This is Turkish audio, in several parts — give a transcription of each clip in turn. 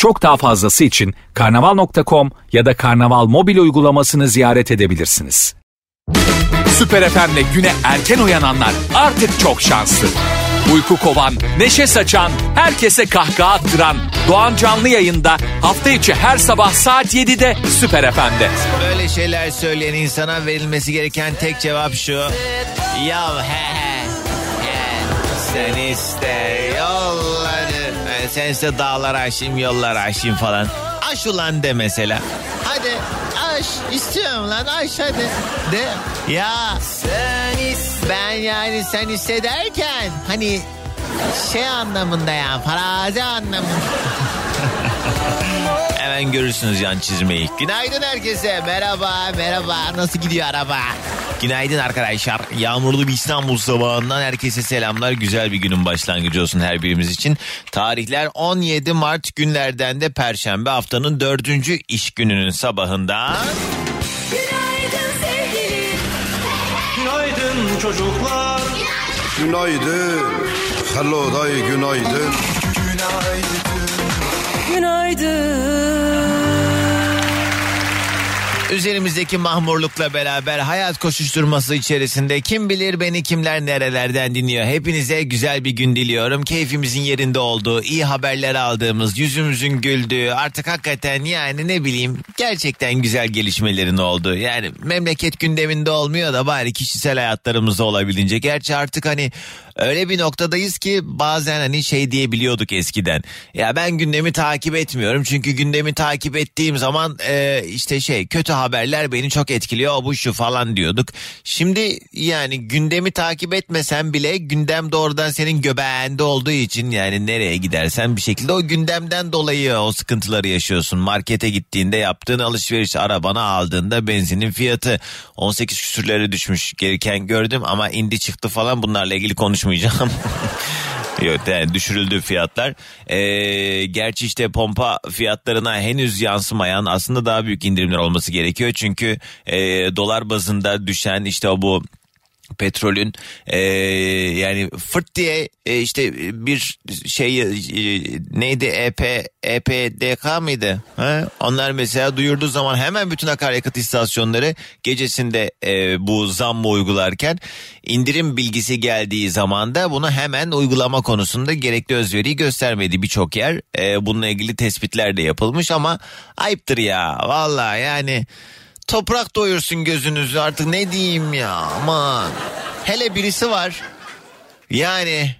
Çok daha fazlası için karnaval.com ya da karnaval mobil uygulamasını ziyaret edebilirsiniz. Süper FM'le güne erken uyananlar artık çok şanslı. Uyku kovan, neşe saçan, herkese kahkaha attıran Doğan Canlı yayında hafta içi her sabah saat 7'de Süper FM'de. Böyle şeyler söyleyen insana verilmesi gereken tek cevap şu. Ya he he. he. Sen iste yolları. Sen iste dağlar aşayım yollar aşayım falan. Aş ulan de mesela. Hadi aş istiyorum lan aş hadi. De. Ya sen ben yani sen hissederken hani şey anlamında ya farazi anlamında. Hemen görürsünüz yan çizmeyi. Günaydın herkese. Merhaba, merhaba. Nasıl gidiyor araba? Günaydın arkadaşlar. Yağmurlu bir İstanbul sabahından herkese selamlar. Güzel bir günün başlangıcı olsun her birimiz için. Tarihler 17 Mart günlerden de Perşembe haftanın dördüncü iş gününün sabahında. Günaydın sevgilim. Günaydın çocuklar. Günaydın. Hello day günaydın. Üzerimizdeki mahmurlukla beraber hayat koşuşturması içerisinde kim bilir beni kimler nerelerden dinliyor. Hepinize güzel bir gün diliyorum. Keyfimizin yerinde olduğu, iyi haberler aldığımız, yüzümüzün güldüğü, artık hakikaten yani ne bileyim gerçekten güzel gelişmelerin olduğu. Yani memleket gündeminde olmuyor da bari kişisel hayatlarımızda olabildiğince. Gerçi artık hani öyle bir noktadayız ki bazen hani şey diyebiliyorduk eskiden. Ya ben gündemi takip etmiyorum çünkü gündemi takip ettiğim zaman e, işte şey kötü haberler beni çok etkiliyor bu şu falan diyorduk. Şimdi yani gündemi takip etmesen bile gündem doğrudan senin göbeğinde olduğu için yani nereye gidersen bir şekilde o gündemden dolayı o sıkıntıları yaşıyorsun. Markete gittiğinde yaptığın alışveriş arabana aldığında benzinin fiyatı 18 küsürlere düşmüş gereken gördüm ama indi çıktı falan bunlarla ilgili konuşmayacağım. Yok yani düşürüldü fiyatlar. Ee, gerçi işte pompa fiyatlarına henüz yansımayan aslında daha büyük indirimler olması gerekiyor. Çünkü e, dolar bazında düşen işte bu petrolün e, yani fırt diye e, işte bir şey e, neydi EP EPDK mıydı? Ha? Onlar mesela duyurduğu zaman hemen bütün akaryakıt istasyonları gecesinde e, bu zammı uygularken indirim bilgisi geldiği zaman da bunu hemen uygulama konusunda gerekli özveriyi göstermedi birçok yer. E, bununla ilgili tespitler de yapılmış ama ayıptır ya valla yani toprak doyursun gözünüzü artık ne diyeyim ya aman. Hele birisi var yani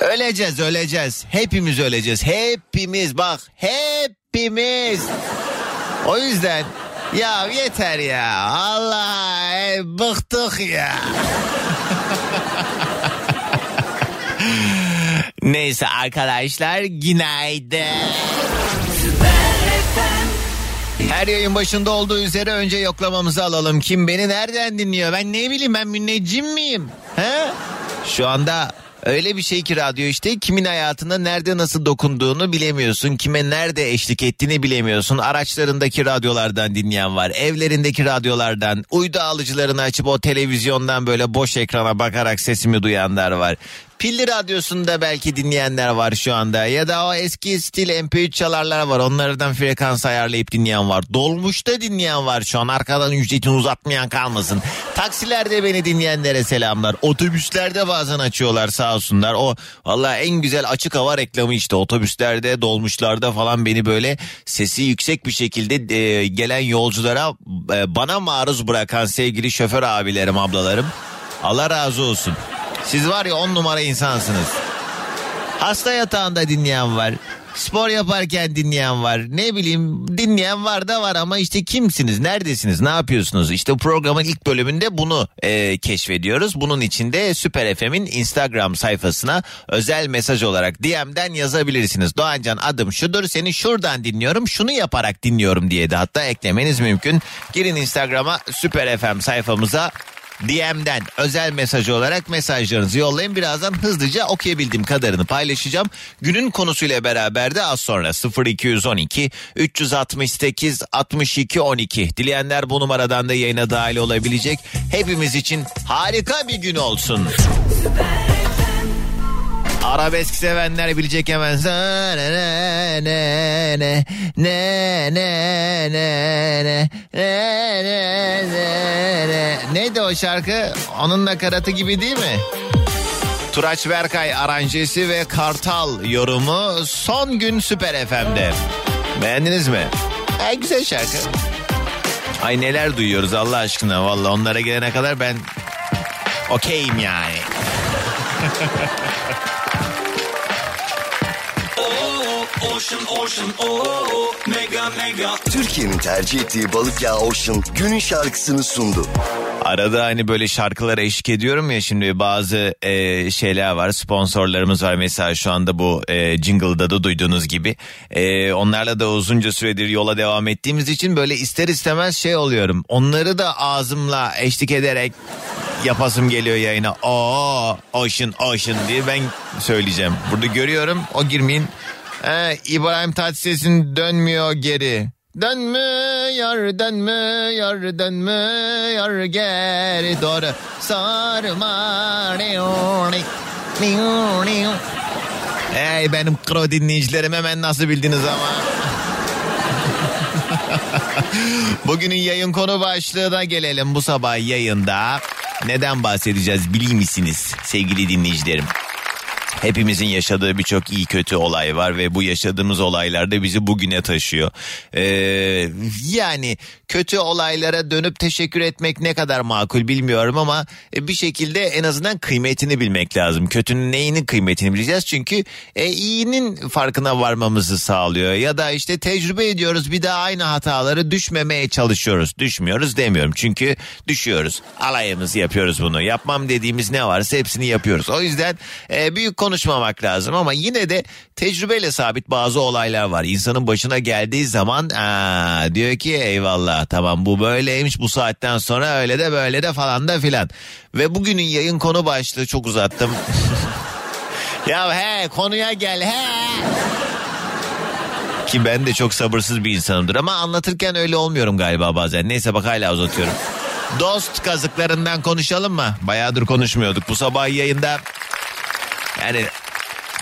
öleceğiz öleceğiz hepimiz öleceğiz hepimiz bak hepimiz. O yüzden ya yeter ya Allah e, bıktık ya. Neyse arkadaşlar günaydın. Her yayın başında olduğu üzere önce yoklamamızı alalım. Kim beni nereden dinliyor? Ben ne bileyim ben müneccim miyim? He? Şu anda öyle bir şey ki radyo işte kimin hayatına nerede nasıl dokunduğunu bilemiyorsun. Kime nerede eşlik ettiğini bilemiyorsun. Araçlarındaki radyolardan dinleyen var. Evlerindeki radyolardan. Uydu alıcılarını açıp o televizyondan böyle boş ekrana bakarak sesimi duyanlar var. Pilli radyosunda belki dinleyenler var şu anda. Ya da o eski stil MP3 çalarlar var. Onlardan frekans ayarlayıp dinleyen var. Dolmuşta dinleyen var şu an. Arkadan ücretini uzatmayan kalmasın. Taksilerde beni dinleyenlere selamlar. Otobüslerde bazen açıyorlar sağ olsunlar. O valla en güzel açık hava reklamı işte. Otobüslerde, dolmuşlarda falan beni böyle sesi yüksek bir şekilde e, gelen yolculara e, bana maruz bırakan sevgili şoför abilerim, ablalarım. Allah razı olsun. Siz var ya on numara insansınız. Hasta yatağında dinleyen var. Spor yaparken dinleyen var. Ne bileyim dinleyen var da var ama işte kimsiniz? Neredesiniz? Ne yapıyorsunuz? İşte programın ilk bölümünde bunu e, keşfediyoruz. Bunun için de Süper FM'in Instagram sayfasına özel mesaj olarak DM'den yazabilirsiniz. Doğancan adım şudur seni şuradan dinliyorum şunu yaparak dinliyorum diye de hatta eklemeniz mümkün. Girin Instagram'a Süper FM sayfamıza DM'den özel mesaj olarak mesajlarınızı yollayın. Birazdan hızlıca okuyabildiğim kadarını paylaşacağım. Günün konusuyla beraber de az sonra 0212 368 62 12. Dileyenler bu numaradan da yayına dahil olabilecek. Hepimiz için harika bir gün olsun. Arabesk sevenler bilecek hemen. Ne ne ne ne ne ne ne ne ne ne ne ne Neydi o şarkı? Onun nakaratı gibi değil mi? Turaç Berkay aranjesi ve Kartal yorumu son gün Süper FM'de. Beğendiniz mi? Ha, güzel şarkı. Ay neler duyuyoruz Allah aşkına. Valla onlara gelene kadar ben okeyim yani. Ocean Ocean oh mega mega. Türkiye'nin tercih ettiği balık yağı Ocean günün şarkısını sundu. Arada hani böyle şarkılara eşlik ediyorum ya şimdi bazı e, şeyler var sponsorlarımız var. Mesela şu anda bu e, jingle'da da duyduğunuz gibi. E, onlarla da uzunca süredir yola devam ettiğimiz için böyle ister istemez şey oluyorum. Onları da ağzımla eşlik ederek yapasım geliyor yayına. O ocean ocean diye ben söyleyeceğim. Burada görüyorum o girmeyin e, İbrahim Tatlıses'in dönmüyor geri Dönmüyor, dönmüyor, dönmüyor geri doğru. Sarma. Ey benim kro dinleyicilerim hemen nasıl bildiniz ama. Bugünün yayın konu başlığına gelelim bu sabah yayında. Neden bahsedeceğiz biliyor misiniz sevgili dinleyicilerim? Hepimizin yaşadığı birçok iyi kötü olay var ve bu yaşadığımız olaylar da bizi bugüne taşıyor. Ee, yani kötü olaylara dönüp teşekkür etmek ne kadar makul bilmiyorum ama bir şekilde en azından kıymetini bilmek lazım. Kötünün neyinin kıymetini bileceğiz çünkü e, iyinin farkına varmamızı sağlıyor. Ya da işte tecrübe ediyoruz bir daha aynı hataları düşmemeye çalışıyoruz. Düşmüyoruz demiyorum çünkü düşüyoruz. Alayımızı yapıyoruz bunu. Yapmam dediğimiz ne varsa hepsini yapıyoruz. O yüzden e, büyük konuşmamak lazım ama yine de tecrübeyle sabit bazı olaylar var. İnsanın başına geldiği zaman aa, diyor ki eyvallah tamam bu böyleymiş bu saatten sonra öyle de böyle de falan da filan. Ve bugünün yayın konu başlığı çok uzattım. ya he konuya gel he. Ki ben de çok sabırsız bir insanımdır ama anlatırken öyle olmuyorum galiba bazen. Neyse bak hala uzatıyorum. Dost kazıklarından konuşalım mı? Bayağıdır konuşmuyorduk. Bu sabah yayında yani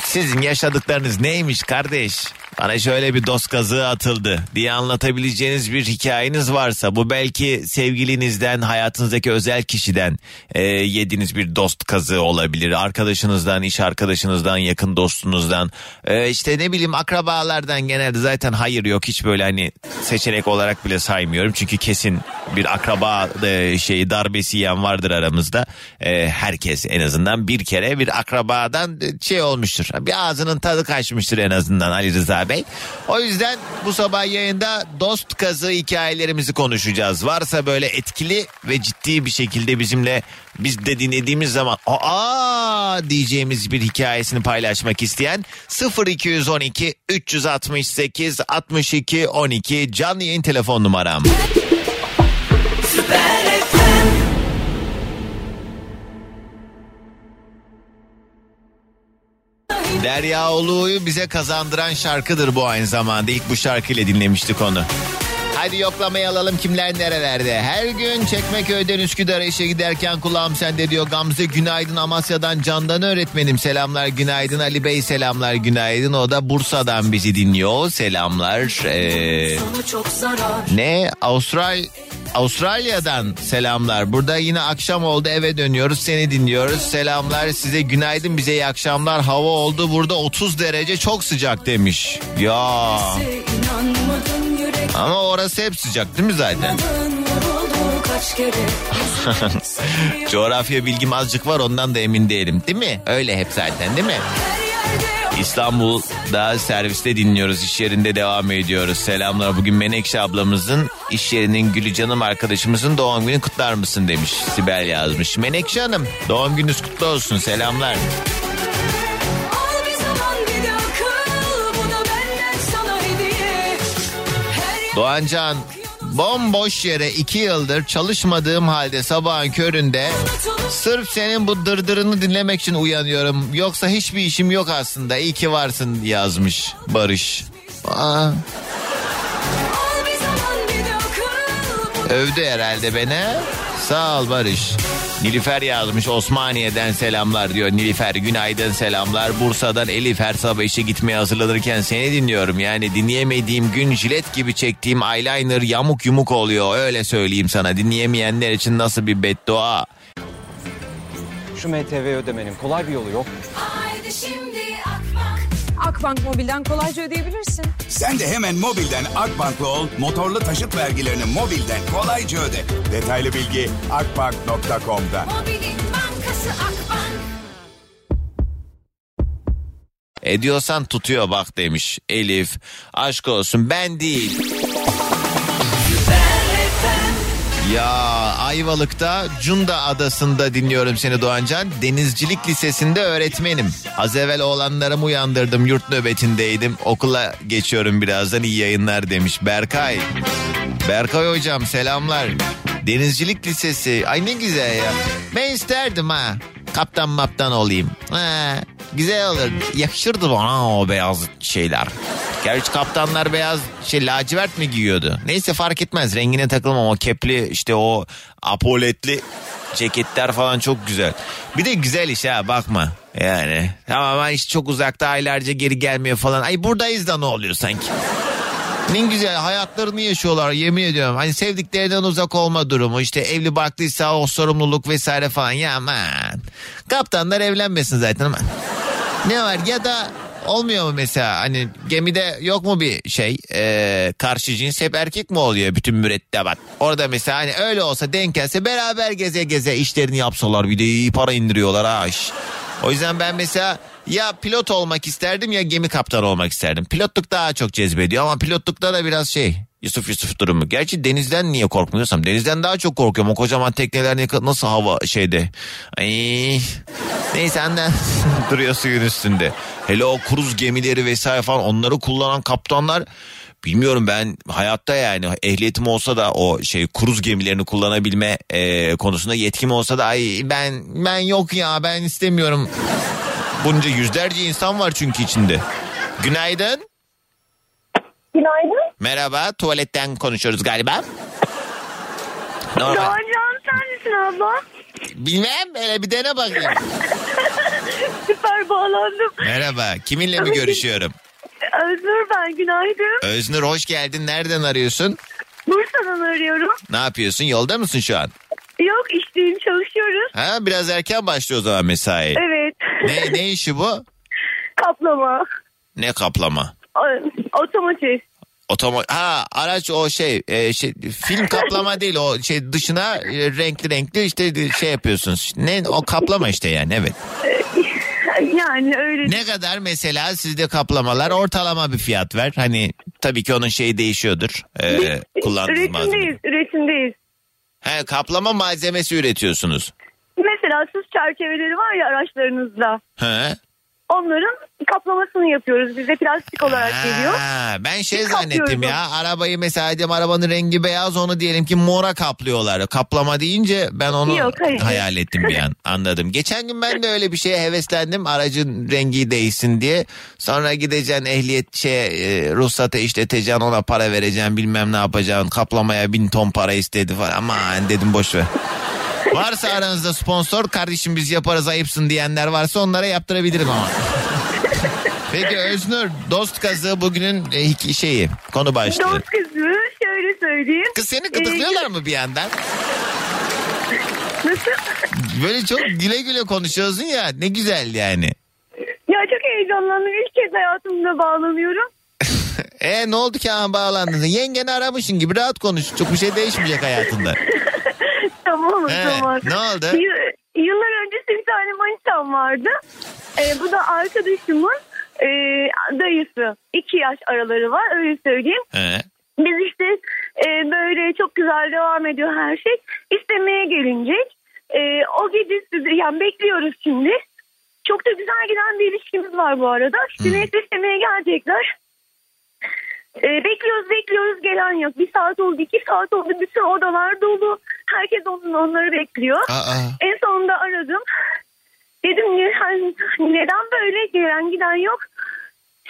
sizin yaşadıklarınız neymiş kardeş? Bana şöyle bir dost kazığı atıldı diye anlatabileceğiniz bir hikayeniz varsa bu belki sevgilinizden hayatınızdaki özel kişiden e, yediğiniz bir dost kazığı olabilir. Arkadaşınızdan, iş arkadaşınızdan, yakın dostunuzdan e, işte ne bileyim akrabalardan genelde zaten hayır yok hiç böyle hani seçenek olarak bile saymıyorum. Çünkü kesin bir akraba e, şeyi darbesi yiyen vardır aramızda. E, herkes en azından bir kere bir akrabadan e, şey olmuştur. Bir ağzının tadı kaçmıştır en azından Ali Rıza Bey. O yüzden bu sabah yayında dost kazı hikayelerimizi konuşacağız. Varsa böyle etkili ve ciddi bir şekilde bizimle biz de dinlediğimiz zaman aa diyeceğimiz bir hikayesini paylaşmak isteyen 0212 368 62 12 canlı yayın telefon numaram. Derya Uluğ'u bize kazandıran şarkıdır bu aynı zamanda. İlk bu şarkıyla dinlemiştik onu. Hadi yoklamayı alalım kimler nerelerde. Her gün Çekmeköy'den Üsküdar'a işe giderken kulağım sende diyor. Gamze günaydın Amasya'dan Candan öğretmenim. Selamlar günaydın Ali Bey selamlar günaydın. O da Bursa'dan bizi dinliyor. Selamlar. Ee, ne? Avustral Avustralya'dan selamlar. Burada yine akşam oldu eve dönüyoruz seni dinliyoruz. Selamlar size günaydın bize iyi akşamlar. Hava oldu burada 30 derece çok sıcak demiş. Ya. Ama orası hep sıcak değil mi zaten? Coğrafya bilgim azıcık var ondan da emin değilim değil mi? Öyle hep zaten değil mi? İstanbul'da serviste dinliyoruz. iş yerinde devam ediyoruz. Selamlar. Bugün Menekşe ablamızın iş yerinin Gülü Canım arkadaşımızın doğum günü kutlar mısın demiş. Sibel yazmış. Menekşe Hanım doğum gününüz kutlu olsun. Selamlar. Doğancan bomboş yere iki yıldır çalışmadığım halde sabahın köründe sırf senin bu dırdırını dinlemek için uyanıyorum. Yoksa hiçbir işim yok aslında. İyi ki varsın yazmış Barış. Aa, övdü herhalde beni. Sağ ol Barış. Nilüfer yazmış Osmaniye'den selamlar diyor. Nilüfer günaydın selamlar. Bursa'dan Elif her sabah işe gitmeye hazırlanırken seni dinliyorum. Yani dinleyemediğim gün jilet gibi çektiğim eyeliner yamuk yumuk oluyor. Öyle söyleyeyim sana. Dinleyemeyenler için nasıl bir beddua. Şu MTV ödemenin kolay bir yolu yok. Haydi şimdi Akbank Akbank Mobil'den kolayca ödeyebilirsin. Sen de hemen mobilden Akbank'la ol, motorlu taşıt vergilerini mobilden kolayca öde. Detaylı bilgi akbank.com'da. Mobilin bankası Akbank Ediyorsan tutuyor bak demiş Elif. Aşk olsun ben değil. Ya Ayvalık'ta Cunda Adası'nda dinliyorum seni Doğancan. Denizcilik Lisesi'nde öğretmenim. Az evvel oğlanlarımı uyandırdım yurt nöbetindeydim. Okula geçiyorum birazdan iyi yayınlar demiş Berkay. Berkay hocam selamlar. Denizcilik Lisesi ay ne güzel ya. Ben isterdim ha. Kaptan maptan olayım. Ha, güzel olur. Yakışırdı bana o beyaz şeyler. Gerçi kaptanlar beyaz şey lacivert mi giyiyordu? Neyse fark etmez rengine takılmam o kepli işte o apoletli ceketler falan çok güzel. Bir de güzel iş ha bakma yani. Tamamen iş çok uzakta aylarca geri gelmiyor falan. Ay buradayız da ne oluyor sanki? Ne güzel hayatlarını yaşıyorlar yemin ediyorum. Hani sevdiklerinden uzak olma durumu işte evli barklıysa o sorumluluk vesaire falan ya aman. Kaptanlar evlenmesin zaten ama. Ne var ya da olmuyor mu mesela hani gemide yok mu bir şey e, karşı cins hep erkek mi oluyor bütün mürettebat. Orada mesela hani öyle olsa denk gelse beraber geze geze işlerini yapsalar bir de iyi para indiriyorlar ha. O yüzden ben mesela ya pilot olmak isterdim ya gemi kaptanı olmak isterdim. Pilotluk daha çok cezbediyor ama pilotlukta da biraz şey Yusuf Yusuf durumu. Gerçi denizden niye korkmuyorsam denizden daha çok korkuyorum. O kocaman tekneler nasıl hava şeyde. Ay. Neyse annen duruyor suyun üstünde. Hele o kruz gemileri vesaire falan onları kullanan kaptanlar bilmiyorum ben hayatta yani ehliyetim olsa da o şey kruz gemilerini kullanabilme e, konusunda yetkim olsa da ay ben ben yok ya ben istemiyorum. Bunca yüzlerce insan var çünkü içinde. Günaydın. Günaydın. Merhaba tuvaletten konuşuyoruz galiba. Normal. Doğancan sen misin abla? Bilmem hele bir dene bakayım. Süper bağlandım. Merhaba kiminle mi görüşüyorum? Özgür ben günaydın. Öznur hoş geldin nereden arıyorsun? Bursa'dan arıyorum. Ne yapıyorsun yolda mısın şu an? Yok işteyim çalışıyoruz. Ha biraz erken başlıyor o zaman mesai. Evet. Ne, ne işi bu? Kaplama. Ne kaplama? Otomotiv. Otomo ha araç o şey, e, şey film kaplama değil o şey dışına e, renkli renkli işte şey yapıyorsunuz. Ne o kaplama işte yani evet. Yani öyle. Ne kadar mesela sizde kaplamalar ortalama bir fiyat ver. Hani tabii ki onun şeyi değişiyordur. E, kullandığınız malzeme. Üretimdeyiz. Üretimdeyiz. He, kaplama malzemesi üretiyorsunuz. Mesela sus çerçeveleri var ya araçlarınızda. He. Onların kaplamasını yapıyoruz. Bize plastik olarak geliyor. Ha, ben şey Biz zannettim kaplıyoruz ya arabayı mesela diyelim arabanın rengi beyaz onu diyelim ki mora kaplıyorlar. Kaplama deyince ben onu Yok, hayır. hayal ettim bir an anladım. Geçen gün ben de öyle bir şeye heveslendim aracın rengi değişsin diye. Sonra gideceksin ehliyet şey e, ruhsatı işleteceksin ona para vereceksin bilmem ne yapacaksın. Kaplamaya bin ton para istedi falan aman dedim boş ver. Varsa aranızda sponsor kardeşim biz yaparız ayıpsın diyenler varsa onlara yaptırabilirim ama. Peki Öznur dost kazığı bugünün e, şeyi konu başlığı. Dost kızı şöyle söyleyeyim. Kız seni gıdıklıyorlar mı bir yandan? Nasıl? Böyle çok güle güle konuşuyorsun ya ne güzel yani. Ya çok heyecanlandım. İlk kez hayatımda bağlanıyorum. E ne oldu ki ha bağlandın? Yengeni aramışsın gibi rahat konuş. Çok bir şey değişmeyecek hayatında. tamam o He, zaman. ne oldu? Y- yıllar öncesi bir tane manitam vardı. Ee, bu da arkadaşımın e, dayısı. iki yaş araları var öyle söyleyeyim. He. Biz işte e, böyle çok güzel devam ediyor her şey. İstemeye gelinecek. E, o gece sizi yani bekliyoruz şimdi. Çok da güzel giden bir ilişkimiz var bu arada. İşte neyse istemeye gelecekler. E, bekliyoruz bekliyoruz gelen yok. Bir saat oldu iki saat oldu bütün odalar dolu. Herkes onun, onları bekliyor. Aa. En sonunda aradım. Dedim "Ne- hani neden böyle gelen giden yok.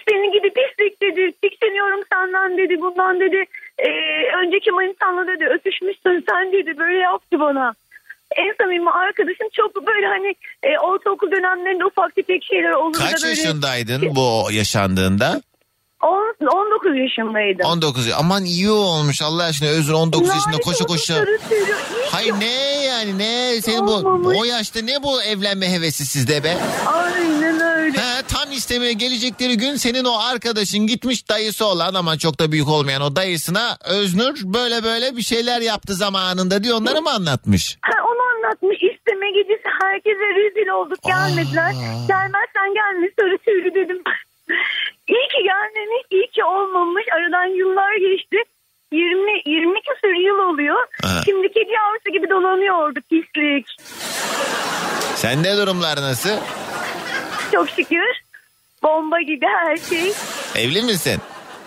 Seni gidip pislik dedi. Tiksiniyorum senden dedi. Bundan dedi. "Ee, önceki manitanla dedi öpüşmüşsün sen dedi. Böyle yaptı bana. En samimi arkadaşım çok böyle hani e, ortaokul dönemlerinde ufak tefek şeyler olur. Kaç da böyle, yaşındaydın bu yaşandığında? On- 19 yaşındaydım. 19. Aman iyi olmuş Allah aşkına Özür 19 yaşında Lanet koşa olsun koşa. sarı sarı. İyi Hayır ki- ne yani ne senin bu Olmamış. o yaşta ne bu evlenme hevesi sizde be? Aynen öyle. He, tam istemeye gelecekleri gün senin o arkadaşın gitmiş dayısı olan ama çok da büyük olmayan o dayısına Öznur böyle böyle bir şeyler yaptı zamanında diye onları mı anlatmış? Ha, onu anlatmış isteme gecesi herkese rezil olduk gelmediler. Gelmezsen gelme sarı tüylü dedim. İyi ki gelmemiş iyi ki olmamış aradan yıllar geçti. 20 20 küsur yıl oluyor. Ha. Şimdi kedi yavrusu gibi dolanıyordu pislik. Sende durumlar nasıl? Çok şükür. Bomba gibi her şey. Evli misin?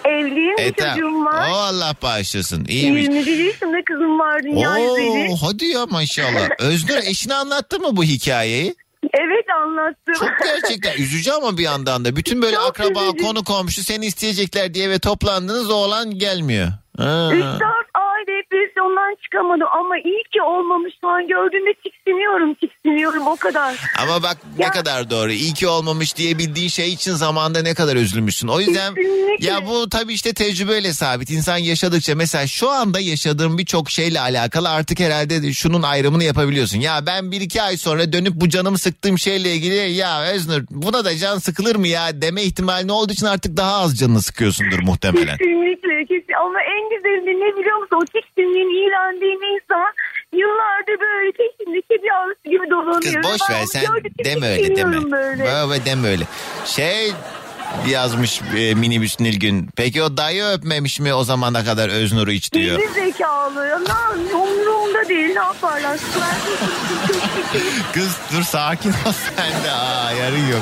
Evliyim E, çocuğum var. O Allah bağışlasın. İyiymiş. 21 yaşında kızım var dünya üzeri. Oo, hadi ya maşallah. Öznur eşine anlattı mı bu hikayeyi? Evet anlattım. Çok gerçekten üzücü ama bir yandan da. Bütün böyle Çok akraba, üzücü. konu komşu seni isteyecekler diye ve toplandınız oğlan gelmiyor. Ha. 3-4 ay depresyondan çıkamadım ama iyi ki olmamış şu an gördüğümde tiksiniyorum tiksiniyorum o kadar. Ama bak ne Ya- kadar doğru. İyi ki olmamış diye bildiğin şey için zamanda ne kadar üzülmüşsün. O yüzden Kesinlikle. ya bu tabii işte tecrübeyle sabit. İnsan yaşadıkça mesela şu anda yaşadığın birçok şeyle alakalı artık herhalde de şunun ayrımını yapabiliyorsun. Ya ben bir iki ay sonra dönüp bu canımı sıktığım şeyle ilgili ya Öznur buna da can sıkılır mı ya deme ihtimali olduğu için artık daha az canını sıkıyorsundur muhtemelen. Kesinlikle kesin ama en güzeli ne biliyor musun o tiksinliğin iğrendiğini insan yıllardır böyle peşinde kedi yavrusu gibi dolanıyor. Kız boş ver sen deme öyle deme. Böyle. Böyle deme öyle. Şey yazmış e, minibüs Nilgün. Peki o dayı öpmemiş mi o zamana kadar Öznur'u hiç diyor. Geri zekalı. Ne umurumda değil ne yaparlar. Kız dur sakin ol sen de. Aa yarın yok.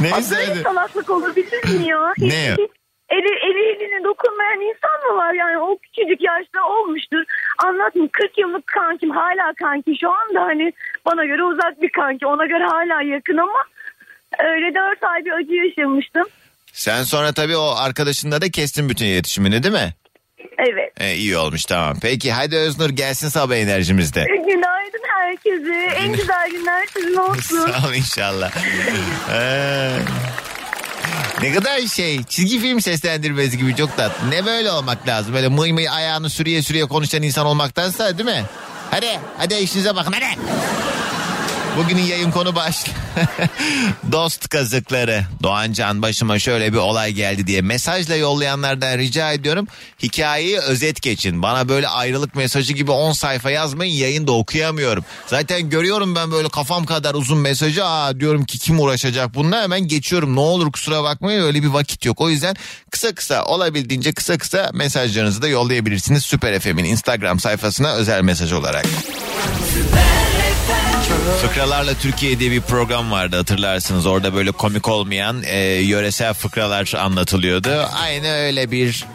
Neyse Böyle salaklık olabilir mi ya? Hiç- Ne? hiç Eli, eli eline dokunmayan insan mı var yani o küçücük yaşta olmuştur. Anlatayım 40 yıllık kankim hala kanki şu anda hani bana göre uzak bir kanki ona göre hala yakın ama öyle 4 ay bir acı yaşamıştım. Sen sonra tabii o arkadaşınla da kestin bütün iletişimini değil mi? Evet. E, iyi olmuş tamam. Peki hadi Öznur gelsin sabah enerjimizde. Günaydın herkese. En güzel günler sizin olsun. Sağ ol inşallah. Ee, ne kadar şey çizgi film seslendirmesi gibi çok tatlı. Ne böyle olmak lazım? Böyle mıy mıy ayağını sürüye sürüye konuşan insan olmaktansa değil mi? Hadi hadi işinize bakın hadi. Bugünün yayın konu başlığı. Dost kazıkları. Doğancan başıma şöyle bir olay geldi diye mesajla yollayanlardan rica ediyorum. Hikayeyi özet geçin. Bana böyle ayrılık mesajı gibi 10 sayfa yazmayın yayında okuyamıyorum. Zaten görüyorum ben böyle kafam kadar uzun mesajı. Aa diyorum ki kim uğraşacak bununla hemen geçiyorum. Ne olur kusura bakmayın öyle bir vakit yok. O yüzden kısa kısa olabildiğince kısa kısa mesajlarınızı da yollayabilirsiniz. Süper FM'in Instagram sayfasına özel mesaj olarak. Fıkralarla Türkiye diye bir program vardı hatırlarsınız. Orada böyle komik olmayan e, yöresel fıkralar anlatılıyordu. Aynı öyle bir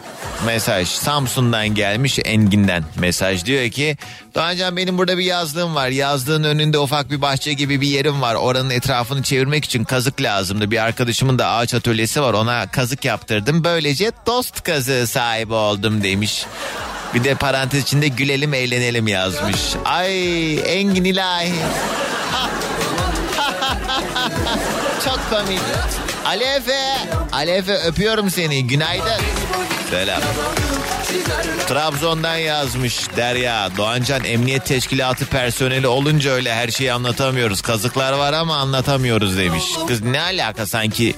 mesaj. Samsun'dan gelmiş Engin'den mesaj. Diyor ki Doğancan benim burada bir yazlığım var. Yazlığın önünde ufak bir bahçe gibi bir yerim var. Oranın etrafını çevirmek için kazık lazımdı. Bir arkadaşımın da ağaç atölyesi var. Ona kazık yaptırdım. Böylece dost kazığı sahibi oldum demiş. Bir de parantez içinde gülelim eğlenelim yazmış. Ay Engin ilahi. Çok komik. Ali Efe. Ali Efe öpüyorum seni. Günaydın. Selam. Trabzon'dan yazmış Derya. Doğancan Emniyet Teşkilatı personeli olunca öyle her şeyi anlatamıyoruz. Kazıklar var ama anlatamıyoruz demiş. Kız ne alaka sanki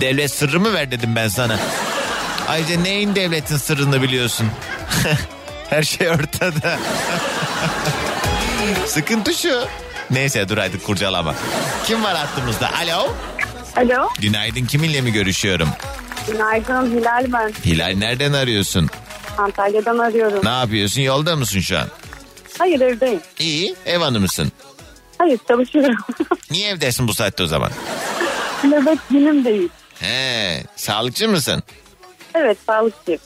devlet sırrı mı ver dedim ben sana. Ayrıca neyin devletin sırrını biliyorsun? her şey ortada. Sıkıntı şu. Neyse dur hadi kurcalama. Kim var hattımızda? Alo? Alo. Günaydın kiminle mi görüşüyorum? Günaydın Hilal ben. Hilal nereden arıyorsun? Antalya'dan arıyorum. Ne yapıyorsun yolda mısın şu an? Hayır evdeyim. İyi ev hanımısın. Hayır çalışıyorum. Niye evdesin bu saatte o zaman? Nöbet günüm değil. He, sağlıkçı mısın? Evet sağlıkçıyım.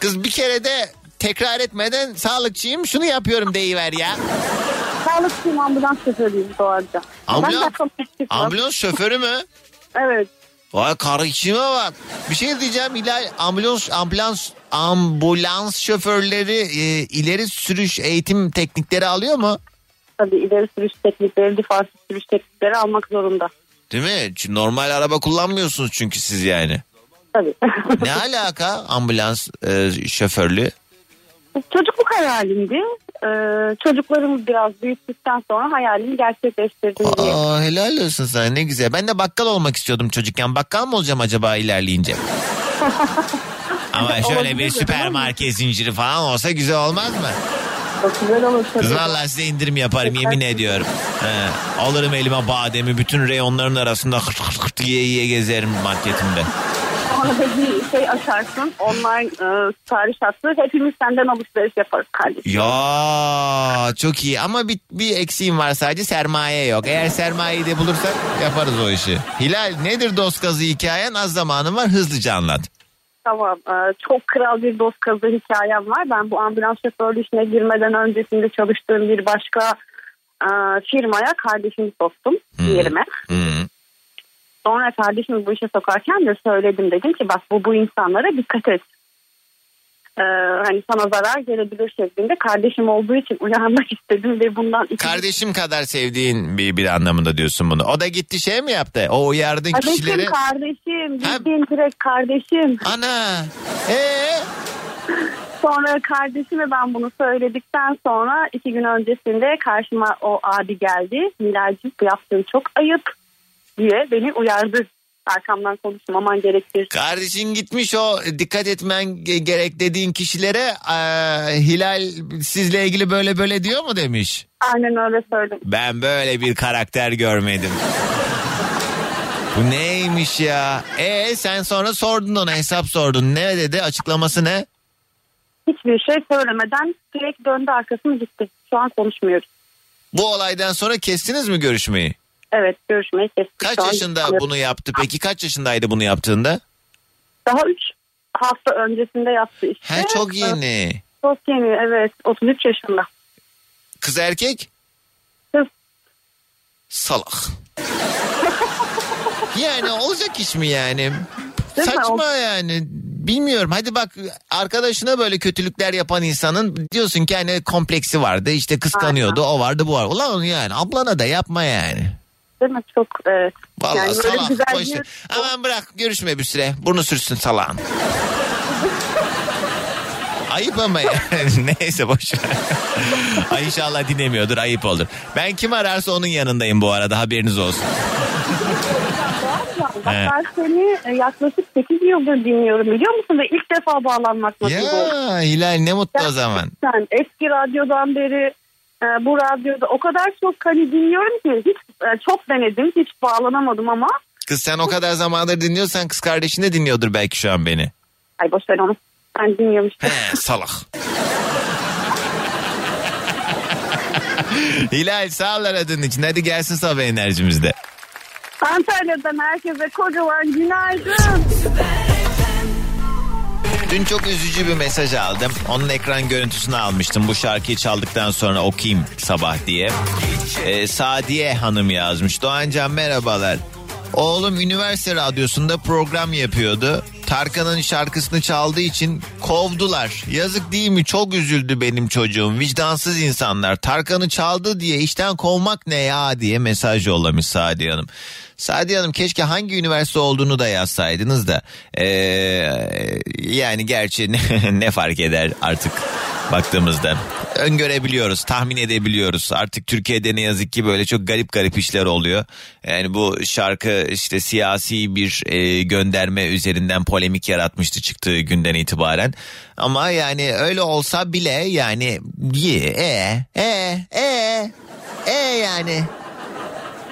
Kız bir kere de tekrar etmeden sağlıkçıyım şunu yapıyorum deyiver ya. Sağlıkçıyım ambulans şoförüyüm bu arada. Ambulans-. Ambulans şoförü mü? Evet. Vay karışıma bak. Bir şey diyeceğim Hilal ambulans ambulans ambulans şoförleri e, ileri sürüş eğitim teknikleri alıyor mu? Tabii ileri sürüş teknikleri, defansif sürüş teknikleri almak zorunda. Değil mi? Çünkü normal araba kullanmıyorsunuz çünkü siz yani. Tabii. Ne alaka ambulans e, şoförlüğü? Çocukluk hayalimdi. Ee, çocuklarımı biraz büyüttükten sonra hayalimi gerçekleştirdim diye. Aa, helal olsun sana ne güzel. Ben de bakkal olmak istiyordum çocukken. Bakkal mı olacağım acaba ilerleyince? Ama şöyle bir süpermarket zinciri falan olsa güzel olmaz mı? Çok güzel olur. Kız vallahi size indirim yaparım yemin ediyorum. He, alırım elime bademi bütün reyonların arasında hırt hırt hırt yiye yiye gezerim marketimde. Sonra da bir şey açarsın. Online e, sipariş hattı. Hepimiz senden alışveriş yaparız kardeşim. Ya çok iyi ama bir, bir eksiğim var sadece sermaye yok. Eğer sermayeyi de bulursak yaparız o işi. Hilal nedir dost gazı hikayen? Az zamanım var hızlıca anlat. Tamam. e, çok kral bir dost kazı hikayem var. Ben bu ambulans şoförlüğü işine girmeden öncesinde çalıştığım bir başka e, firmaya kardeşimi soktum yerime. Hı. Sonra kardeşimi bu işe sokarken de söyledim. Dedim ki bak bu bu insanlara dikkat et. Ee, hani sana zarar gelebilir şeklinde kardeşim olduğu için uyarmak istedim ve bundan Kardeşim kadar sevdiğin bir, bir anlamında diyorsun bunu. O da gitti şey mi yaptı? O uyardığın Kardeşim kişileri... kardeşim bildiğin direkt kardeşim. Ana! Ee? Sonra kardeşime ben bunu söyledikten sonra iki gün öncesinde karşıma o abi geldi. Hilal'cim bu yaptığın çok ayıp diye beni uyardı. Arkamdan konuşmaman gerekir. Kardeşin gitmiş o dikkat etmen ge- gerek dediğin kişilere eee, Hilal sizle ilgili böyle böyle diyor mu demiş. Aynen öyle söyledim. Ben böyle bir karakter görmedim. Bu neymiş ya? E sen sonra sordun ona hesap sordun. Ne dedi? Açıklaması ne? Hiçbir şey söylemeden direkt döndü arkasını gitti. Şu an konuşmuyoruz. Bu olaydan sonra kestiniz mi görüşmeyi? Evet görüşmeyi kestik. Kaç Şu an yaşında gitmiyoruz. bunu yaptı? Peki kaç yaşındaydı bunu yaptığında? Daha 3 hafta öncesinde yaptı işte. He çok yeni. Çok yeni evet 33 yaşında. Kız erkek? Kız. Salak. yani olacak iş mi yani? Değil mi? Saçma yani. Bilmiyorum. Hadi bak arkadaşına böyle kötülükler yapan insanın diyorsun ki hani kompleksi vardı. işte kıskanıyordu. O vardı bu var. Ulan yani ablana da yapma yani. Değil mi? Çok evet. Vallahi Yani salak. güzel bir- ver. Aman bırak görüşme bir süre. Burnu sürsün salağın. Ayıp ama yani. Neyse boş ver. Ay inşallah dinlemiyordur ayıp olur. Ben kim ararsa onun yanındayım bu arada haberiniz olsun. Bak ben seni e, yaklaşık 8 yıldır dinliyorum biliyor musun? Ve ilk defa bağlanmak nasip. Ya Hilal ne mutlu o zaman. Sen eski radyodan beri e, bu radyoda o kadar çok hani dinliyorum ki hiç e, çok denedim hiç bağlanamadım ama Kız sen o kadar zamandır dinliyorsan kız kardeşin de dinliyordur belki şu an beni. ay boş ver onu. Ben dinliyormuştum. He salak. Hilal sağ ol aradığın için. Hadi gelsin sabah enerjimizde. Antalya'dan herkese kocaman günaydın. Dün çok üzücü bir mesaj aldım. Onun ekran görüntüsünü almıştım. Bu şarkıyı çaldıktan sonra okuyayım sabah diye. Ee, Sadiye Hanım yazmış. Doğancan merhabalar. Oğlum üniversite radyosunda program yapıyordu. Tarkan'ın şarkısını çaldığı için kovdular. Yazık değil mi? Çok üzüldü benim çocuğum. Vicdansız insanlar. Tarkan'ı çaldı diye işten kovmak ne ya diye mesaj yollamış Sadiye Hanım. Sadiye Hanım keşke hangi üniversite olduğunu da yazsaydınız da. Ee, yani gerçi ne, ne fark eder artık baktığımızda. Öngörebiliyoruz, tahmin edebiliyoruz. Artık Türkiye'de ne yazık ki böyle çok garip garip işler oluyor. Yani bu şarkı işte siyasi bir e, gönderme üzerinden polemik yaratmıştı çıktığı günden itibaren. Ama yani öyle olsa bile yani ye, e, e, e, e yani.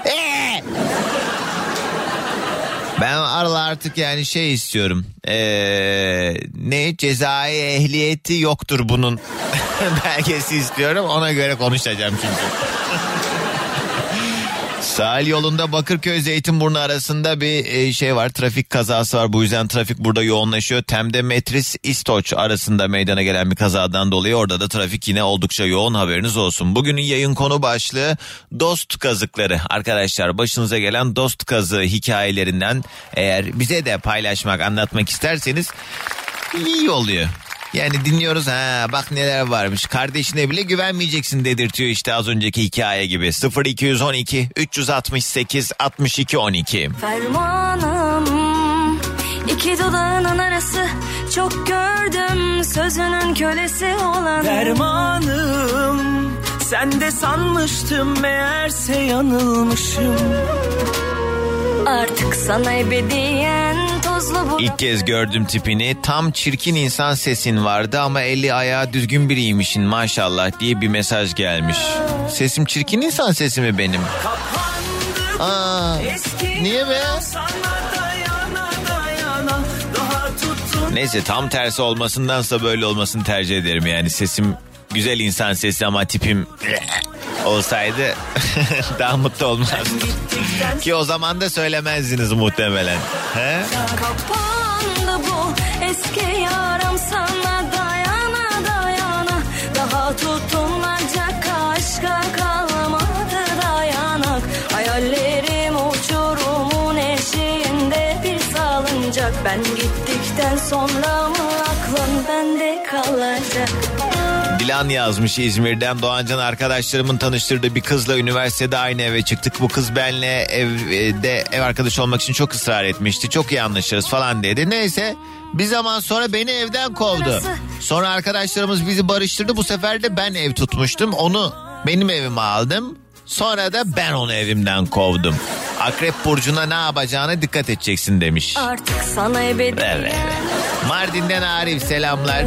E. Ben arada artık yani şey istiyorum. Ee, ne cezai ehliyeti yoktur bunun belgesi istiyorum. Ona göre konuşacağım çünkü. Sahil yolunda Bakırköy Zeytinburnu arasında bir e, şey var. Trafik kazası var. Bu yüzden trafik burada yoğunlaşıyor. Tem'de Metris İstoç arasında meydana gelen bir kazadan dolayı orada da trafik yine oldukça yoğun haberiniz olsun. Bugünün yayın konu başlığı dost kazıkları. Arkadaşlar başınıza gelen dost kazığı hikayelerinden eğer bize de paylaşmak, anlatmak isterseniz iyi oluyor. Yani dinliyoruz ha bak neler varmış. Kardeşine bile güvenmeyeceksin dedirtiyor işte az önceki hikaye gibi. 0212 368 62 12. Fermanım iki dudağının arası çok gördüm sözünün kölesi olan Dermanım sen de sanmıştım meğerse yanılmışım. Artık sana ebediyen tozlu bu İlk kez gördüm tipini. Tam çirkin insan sesin vardı ama eli ayağı düzgün biriymişin maşallah diye bir mesaj gelmiş. Sesim çirkin insan sesi mi benim? Aa, niye be? Neyse tam tersi olmasındansa böyle olmasını tercih ederim yani sesim güzel insan sesi ama tipim olsaydı daha mutlu olmaz. Ki o zaman da söylemezdiniz muhtemelen. He? Kapandı bu eski yaram sana dayana dayana Daha tutunacak aşka kalmadı dayanak Hayallerim uçurumun eşiğinde bir salıncak Ben gittikten sonra mı aklın bende kalacak Dilan yazmış İzmir'den Doğancan arkadaşlarımın tanıştırdığı bir kızla üniversitede aynı eve çıktık. Bu kız benle evde ev arkadaşı olmak için çok ısrar etmişti. Çok iyi anlaşırız falan dedi. Neyse bir zaman sonra beni evden kovdu. Sonra arkadaşlarımız bizi barıştırdı. Bu sefer de ben ev tutmuştum. Onu benim evime aldım. Sonra da ben onu evimden kovdum. Akrep burcuna ne yapacağına dikkat edeceksin demiş. Artık sana ebediyen Evet. Mardin'den Arif selamlar.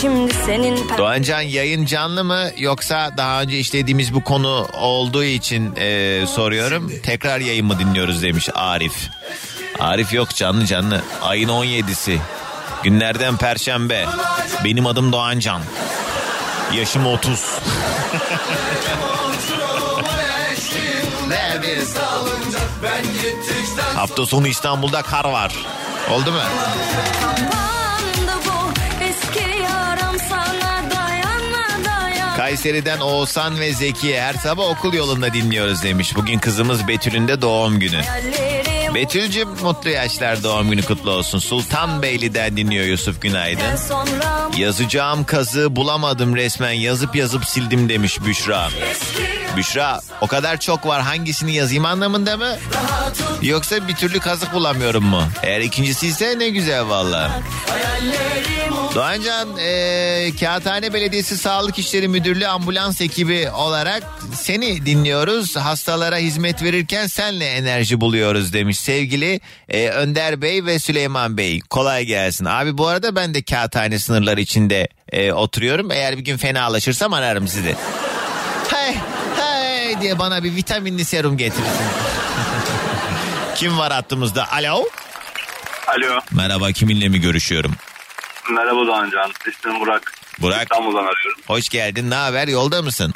Şimdi senin Doğancan yayın canlı mı yoksa daha önce işlediğimiz bu konu olduğu için e, soruyorum. Tekrar yayın mı dinliyoruz demiş Arif. Arif yok canlı canlı. Ayın 17'si. Günlerden perşembe. Benim adım Doğancan. Yaşım 30. Hafta sonu İstanbul'da kar var. Oldu mu? Kayseri'den Oğuzhan ve Zekiye her sabah okul yolunda dinliyoruz demiş. Bugün kızımız Betül'ün de doğum günü. Hayallerim Betül'cüm mutlu yaşlar doğum günü kutlu olsun. Sultanbeyli'den dinliyor Yusuf Günaydın. Yazacağım kazı bulamadım resmen yazıp yazıp sildim demiş Büşra. Büşra o kadar çok var hangisini yazayım anlamında mı? Yoksa bir türlü kazık bulamıyorum mu? Eğer ikincisi ise ne güzel valla. Doğancan e, Kağıthane Belediyesi Sağlık İşleri Müdürlüğü ambulans ekibi olarak seni dinliyoruz. Hastalara hizmet verirken senle enerji buluyoruz demiş sevgili e, Önder Bey ve Süleyman Bey. Kolay gelsin. Abi bu arada ben de Kağıthane sınırları içinde e, oturuyorum. Eğer bir gün fenalaşırsam ararım sizi. Hey hey diye bana bir vitaminli serum getirirsin. Kim var hattımızda? Alo. Alo. Merhaba kiminle mi görüşüyorum? Merhaba Doğancan. İsmim Burak. Burak. İstanbul'dan arıyorum. Hoş geldin. Ne haber? Yolda mısın?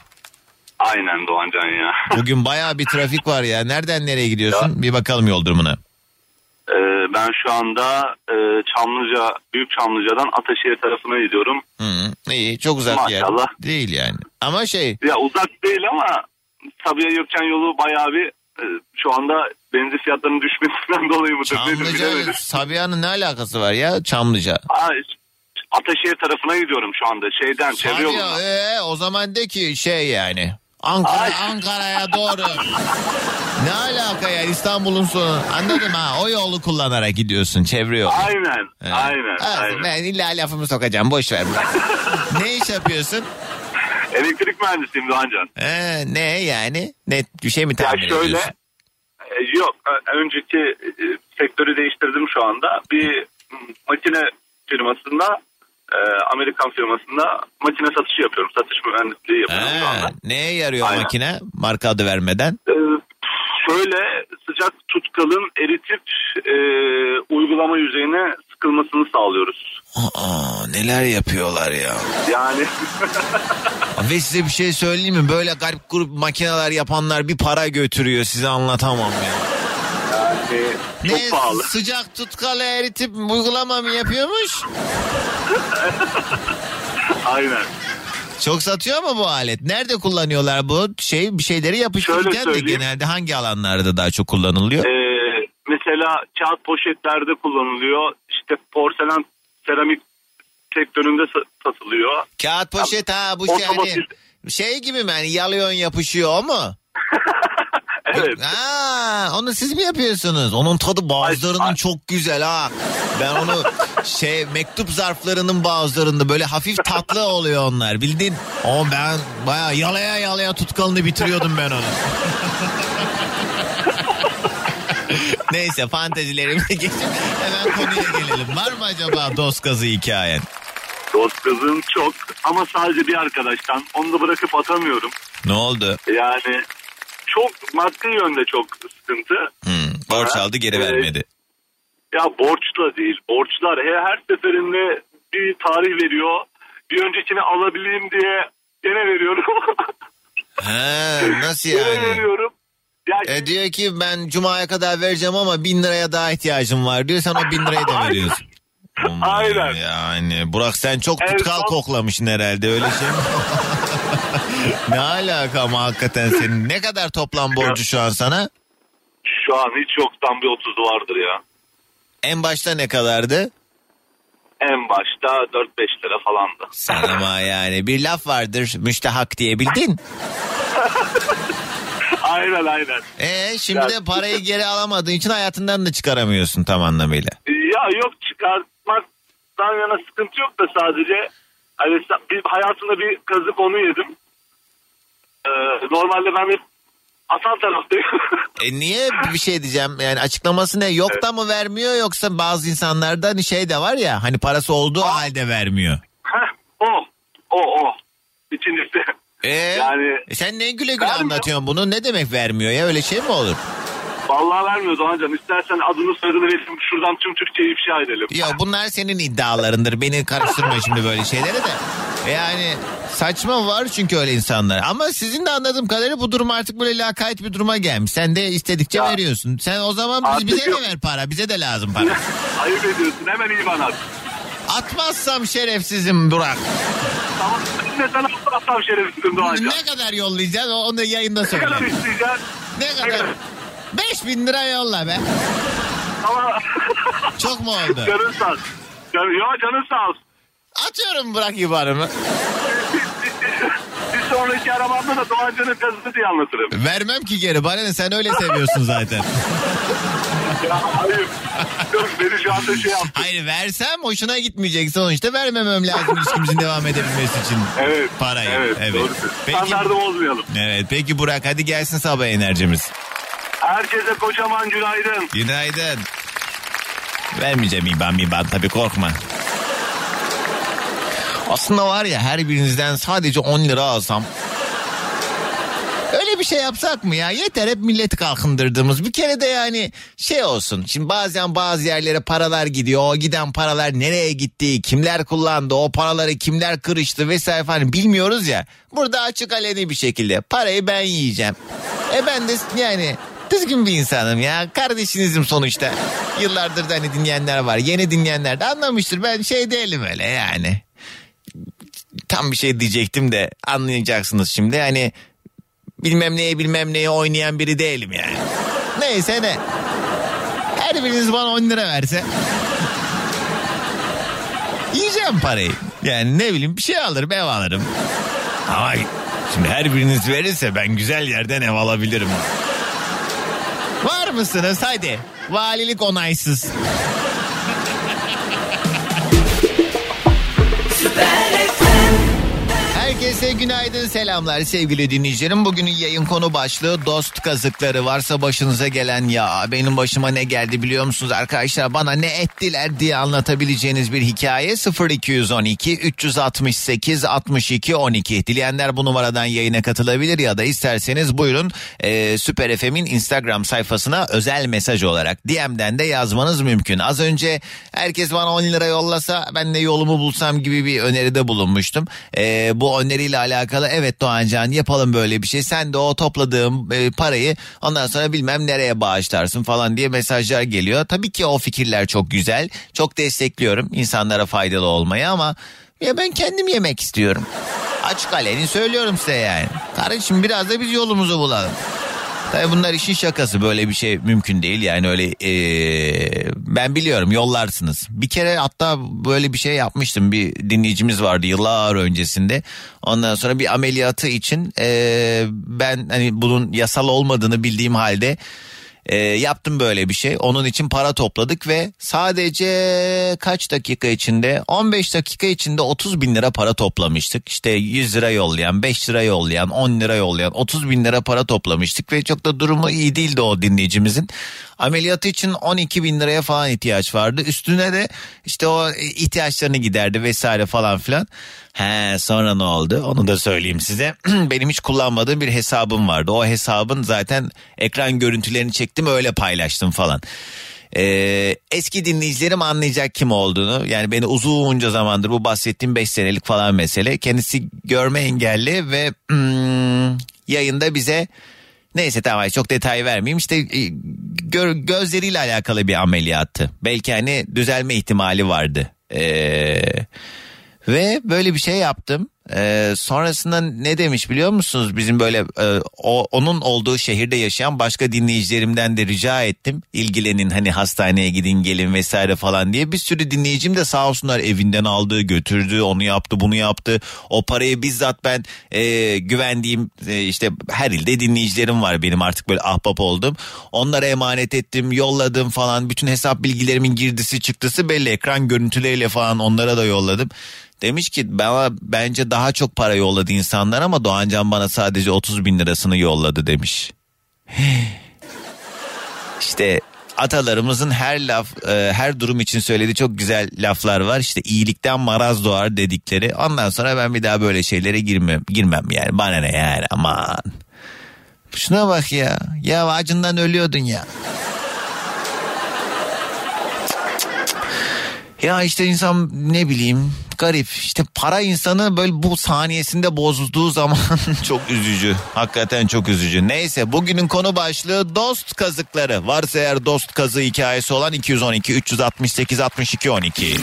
Aynen Doğancan ya. Bugün bayağı bir trafik var ya. Nereden nereye gidiyorsun? Bir bakalım yol durumuna. Ee, ben şu anda e, Çamlıca, Büyük Çamlıca'dan Ataşehir tarafına gidiyorum. Hı, iyi çok uzak Maşallah. yer. Değil yani. Ama şey Ya uzak değil ama Sabiha Gökçen yolu bayağı bir e, şu anda benzin fiyatlarının düşmesinden dolayı mıdır Çamlıca. Sabiha'nın ne alakası var ya Çamlıca? Aa, Ataşehir tarafına gidiyorum şu anda şeyden çevre yolundan. ee, o zaman de ki şey yani. Ankara Ankara'ya doğru. ne alaka ya İstanbul'un sonu. Anladım ha o yolu kullanarak gidiyorsun çevre yolu. Aynen, Evet. aynen, aynen. Ben illa lafımı sokacağım boş ver. ne iş yapıyorsun? Elektrik mühendisiyim Doğancan. Ee, ne yani? Ne bir şey mi Ya tahmin şöyle ediyorsun? e, yok önceki e, sektörü değiştirdim şu anda. Bir m, makine firmasında e, Amerikan firmasında makine satışı yapıyorum. Satış mühendisliği yapıyorum şu anda. neye yarıyor Aynen. makine? Marka adı vermeden. E, şöyle sıcak tutkalın eritip e, uygulama yüzeyine sıkılmasını sağlıyoruz. Aa, neler yapıyorlar ya. Yani Ve size bir şey söyleyeyim mi? Böyle garip grup makineler yapanlar bir para götürüyor size anlatamam ya. Yani çok Ne pahalı. sıcak tutkalı eritip uygulama mı yapıyormuş? Aynen. Çok satıyor mu bu alet? Nerede kullanıyorlar bu şey bir şeyleri yapıştırırken de genelde hangi alanlarda daha çok kullanılıyor? Ee, mesela kağıt poşetlerde kullanılıyor. İşte porselen seramik sektöründe sa- satılıyor. Kağıt poşet ha bu şey hani Otomotiv. şey gibi mi hani yalıyorsun yapışıyor o mu? Evet. Ha, onu siz mi yapıyorsunuz? Onun tadı bazılarının Ay, ay. çok güzel ha. Ben onu şey mektup zarflarının bazılarında böyle hafif tatlı oluyor onlar. Bildin? O ben baya yalaya yalaya tutkalını bitiriyordum ben onu. Neyse fantezilerimize geçip hemen konuya gelelim. Var mı acaba dost gazı hikayen? Dost kızım çok ama sadece bir arkadaştan. Onu da bırakıp atamıyorum. Ne oldu? Yani çok maddi yönde çok sıkıntı. Hmm, borç aldı geri Ee, vermedi. Ya borç da değil. Borçlar he- her seferinde bir tarih veriyor. Bir öncekini alabileyim diye gene veriyorum. Ha, nasıl gene yani? veriyorum. Ya E diyor ki ben cumaya kadar vereceğim ama bin liraya daha ihtiyacım var diyor. Sen o bin lirayı da veriyorsun. Aynen. Yani Burak sen çok En tutkal koklamışsın herhalde öyle şey mi? ne alaka ama hakikaten senin. Ne kadar toplam borcu şu an sana? şu an hiç yoktan bir 30'u vardır ya. En başta ne kadardı? En başta 4-5 lira falandı. Sen ama yani bir laf vardır müstehak diyebildin. aynen aynen. E şimdi Ya- de parayı geri alamadığın için hayatından da çıkaramıyorsun tam anlamıyla. Ya yok çıkartmaktan yana sıkıntı yok da sadece hani bir hayatımda bir kazık onu yedim. Ee, normalde ben hep atan taraftayım. E niye bir şey diyeceğim yani açıklaması ne yok da mı vermiyor yoksa bazı insanlarda hani şey de var ya hani parası olduğu halde vermiyor. Heh, o, o, o. İkincisi. E, Yani- sen ne güle güle Vermiyor. anlatıyorsun bunu ne demek vermiyor ya öyle şey mi olur? Vallahi vermiyor Doğancan. İstersen adını soyadını vereyim. Şuradan tüm Türkiye'yi ifşa edelim. Ya bunlar senin iddialarındır beni karıştırma şimdi böyle şeylere de. Yani saçma var çünkü öyle insanlar. Ama sizin de anladığım kadarıyla bu durum artık böyle lakayt bir duruma gelmiş. Sen de istedikçe Ya. veriyorsun. Sen o zaman biz, bize yok. de ver para bize de lazım para. Ayıp ediyorsun. Hemen bana at. Atmazsam şerefsizim Burak. Tamam. Ben de sana atsam şerefsizim Doğancan. Ne kadar yollayacağız o- onu da yayında Ne söyle. kadar isteyeceksin? Ne kadar? 5000 lira yolla be. Ama Çok mu oldu? canın sağ olsun. Ya canın sağ olsun. Atıyorum Burak ibarımı. Bir sonraki arabamda da Doğancan'ın kazısı diye anlatırım. Vermem ki geri bana ne sen öyle seviyorsun zaten. Ya hayır. Yok beni şu anda şey yaptı. Hayır versem hoşuna gitmeyecek sonuçta vermemem lazım ilişkimizin devam edebilmesi için. Evet. Parayı. Evet. Evet. Peki, Standardı bozmayalım. evet peki Burak hadi gelsin sabah enerjimiz. Herkese kocaman günaydın. Günaydın. Vermeyeceğim iban iban tabii korkma. Aslında var ya her birinizden sadece 10 lira alsam. Öyle bir şey yapsak mı ya? Yeter hep milleti kalkındırdığımız. Bir kere de yani şey olsun. Şimdi bazen bazı yerlere paralar gidiyor. O giden paralar nereye gitti? Kimler kullandı? O paraları kimler kırıştı vesaire falan bilmiyoruz ya. Burada açık aleni bir şekilde parayı ben yiyeceğim. E ben de yani düzgün bir insanım ya. Kardeşinizim sonuçta. Yıllardır da hani dinleyenler var. Yeni dinleyenler de anlamıştır. Ben şey değilim öyle yani. Tam bir şey diyecektim de anlayacaksınız şimdi. Hani bilmem neye bilmem neye oynayan biri değilim yani. Neyse ne. Her biriniz bana 10 lira verse. Yiyeceğim parayı. Yani ne bileyim bir şey alırım ev alırım. Ama şimdi her biriniz verirse ben güzel yerden ev alabilirim. Mısınız? Hadi. Valilik onaysız. Her Herkese günaydın selamlar sevgili dinleyicilerim. Bugünün yayın konu başlığı dost kazıkları. Varsa başınıza gelen ya benim başıma ne geldi biliyor musunuz arkadaşlar bana ne ettiler diye anlatabileceğiniz bir hikaye 0212 368 62 12. Dileyenler bu numaradan yayına katılabilir ya da isterseniz buyurun e, Süper FM'in Instagram sayfasına özel mesaj olarak DM'den de yazmanız mümkün. Az önce herkes bana 10 lira yollasa ben de yolumu bulsam gibi bir öneride bulunmuştum. E, bu öneriyle alakalı evet Doğancan yapalım böyle bir şey. Sen de o topladığım e, parayı ondan sonra bilmem nereye bağışlarsın falan diye mesajlar geliyor. Tabii ki o fikirler çok güzel. Çok destekliyorum insanlara faydalı olmayı ama ya ben kendim yemek istiyorum. Açık aleni söylüyorum size yani. Kardeşim biraz da biz yolumuzu bulalım. Tabii bunlar işin şakası böyle bir şey mümkün değil yani öyle eee, ben biliyorum yollarsınız. Bir kere hatta böyle bir şey yapmıştım bir dinleyicimiz vardı yıllar öncesinde. Ondan sonra bir ameliyatı için eee, ben hani bunun yasal olmadığını bildiğim halde e, yaptım böyle bir şey. Onun için para topladık ve sadece kaç dakika içinde 15 dakika içinde 30 bin lira para toplamıştık. İşte 100 lira yollayan 5 lira yollayan 10 lira yollayan 30 bin lira para toplamıştık ve çok da durumu iyi değildi o dinleyicimizin. Ameliyatı için 12 bin liraya falan ihtiyaç vardı. Üstüne de işte o ihtiyaçlarını giderdi vesaire falan filan. He sonra ne oldu onu da söyleyeyim size. Benim hiç kullanmadığım bir hesabım vardı. O hesabın zaten ekran görüntülerini çektim öyle paylaştım falan. Ee, eski dinleyicilerim anlayacak kim olduğunu. Yani beni uzunca zamandır bu bahsettiğim 5 senelik falan mesele. Kendisi görme engelli ve hmm, yayında bize Neyse tamam çok detay vermeyeyim işte e, gör, gözleriyle alakalı bir ameliyattı. Belki hani düzelme ihtimali vardı. Ee, ve böyle bir şey yaptım. Ee, sonrasında ne demiş biliyor musunuz? Bizim böyle e, o, onun olduğu şehirde yaşayan başka dinleyicilerimden de rica ettim. İlgilenin hani hastaneye gidin gelin vesaire falan diye. Bir sürü dinleyicim de sağ olsunlar evinden aldı götürdü onu yaptı bunu yaptı. O parayı bizzat ben e, güvendiğim e, işte her ilde dinleyicilerim var benim artık böyle ahbap oldum. Onlara emanet ettim yolladım falan bütün hesap bilgilerimin girdisi çıktısı belli ekran görüntüleriyle falan onlara da yolladım. Demiş ki bana bence daha çok para yolladı insanlar ama Doğancan bana sadece 30 bin lirasını yolladı demiş. işte atalarımızın her laf e, her durum için söylediği çok güzel laflar var. İşte iyilikten maraz doğar dedikleri. Ondan sonra ben bir daha böyle şeylere girmem girmem yani. Bana ne yani aman. Şuna bak ya. Ya acından ölüyordun ya. Ya işte insan ne bileyim garip işte para insanı böyle bu saniyesinde bozulduğu zaman çok üzücü. Hakikaten çok üzücü. Neyse bugünün konu başlığı dost kazıkları. Varsa eğer dost kazığı hikayesi olan 212 368 62 12.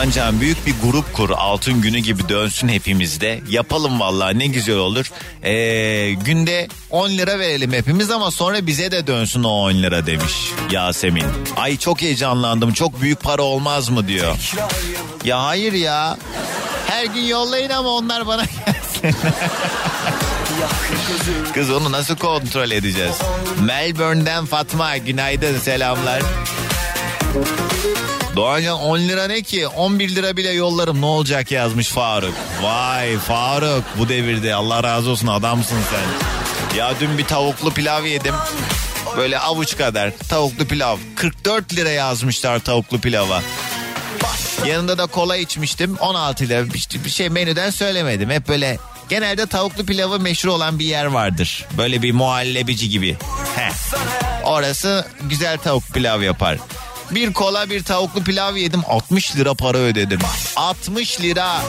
Doğancan büyük bir grup kur altın günü gibi dönsün hepimizde. Yapalım vallahi ne güzel olur. Ee, günde 10 lira verelim hepimiz ama sonra bize de dönsün o 10 lira demiş Yasemin. Ay çok heyecanlandım çok büyük para olmaz mı diyor. Ya hayır ya. Her gün yollayın ama onlar bana gelsin. Kız onu nasıl kontrol edeceğiz? Melbourne'den Fatma günaydın selamlar. Doğancan 10 lira ne ki 11 lira bile yollarım ne olacak yazmış Faruk. Vay Faruk bu devirde Allah razı olsun adamsın sen. Ya dün bir tavuklu pilav yedim. Böyle avuç kadar tavuklu pilav. 44 lira yazmışlar tavuklu pilava. Yanında da kola içmiştim 16 lira bir şey menüden söylemedim. Hep böyle genelde tavuklu pilavı meşhur olan bir yer vardır. Böyle bir muhallebici gibi. Heh. Orası güzel tavuk pilav yapar. Bir kola bir tavuklu pilav yedim 60 lira para ödedim. 60 lira.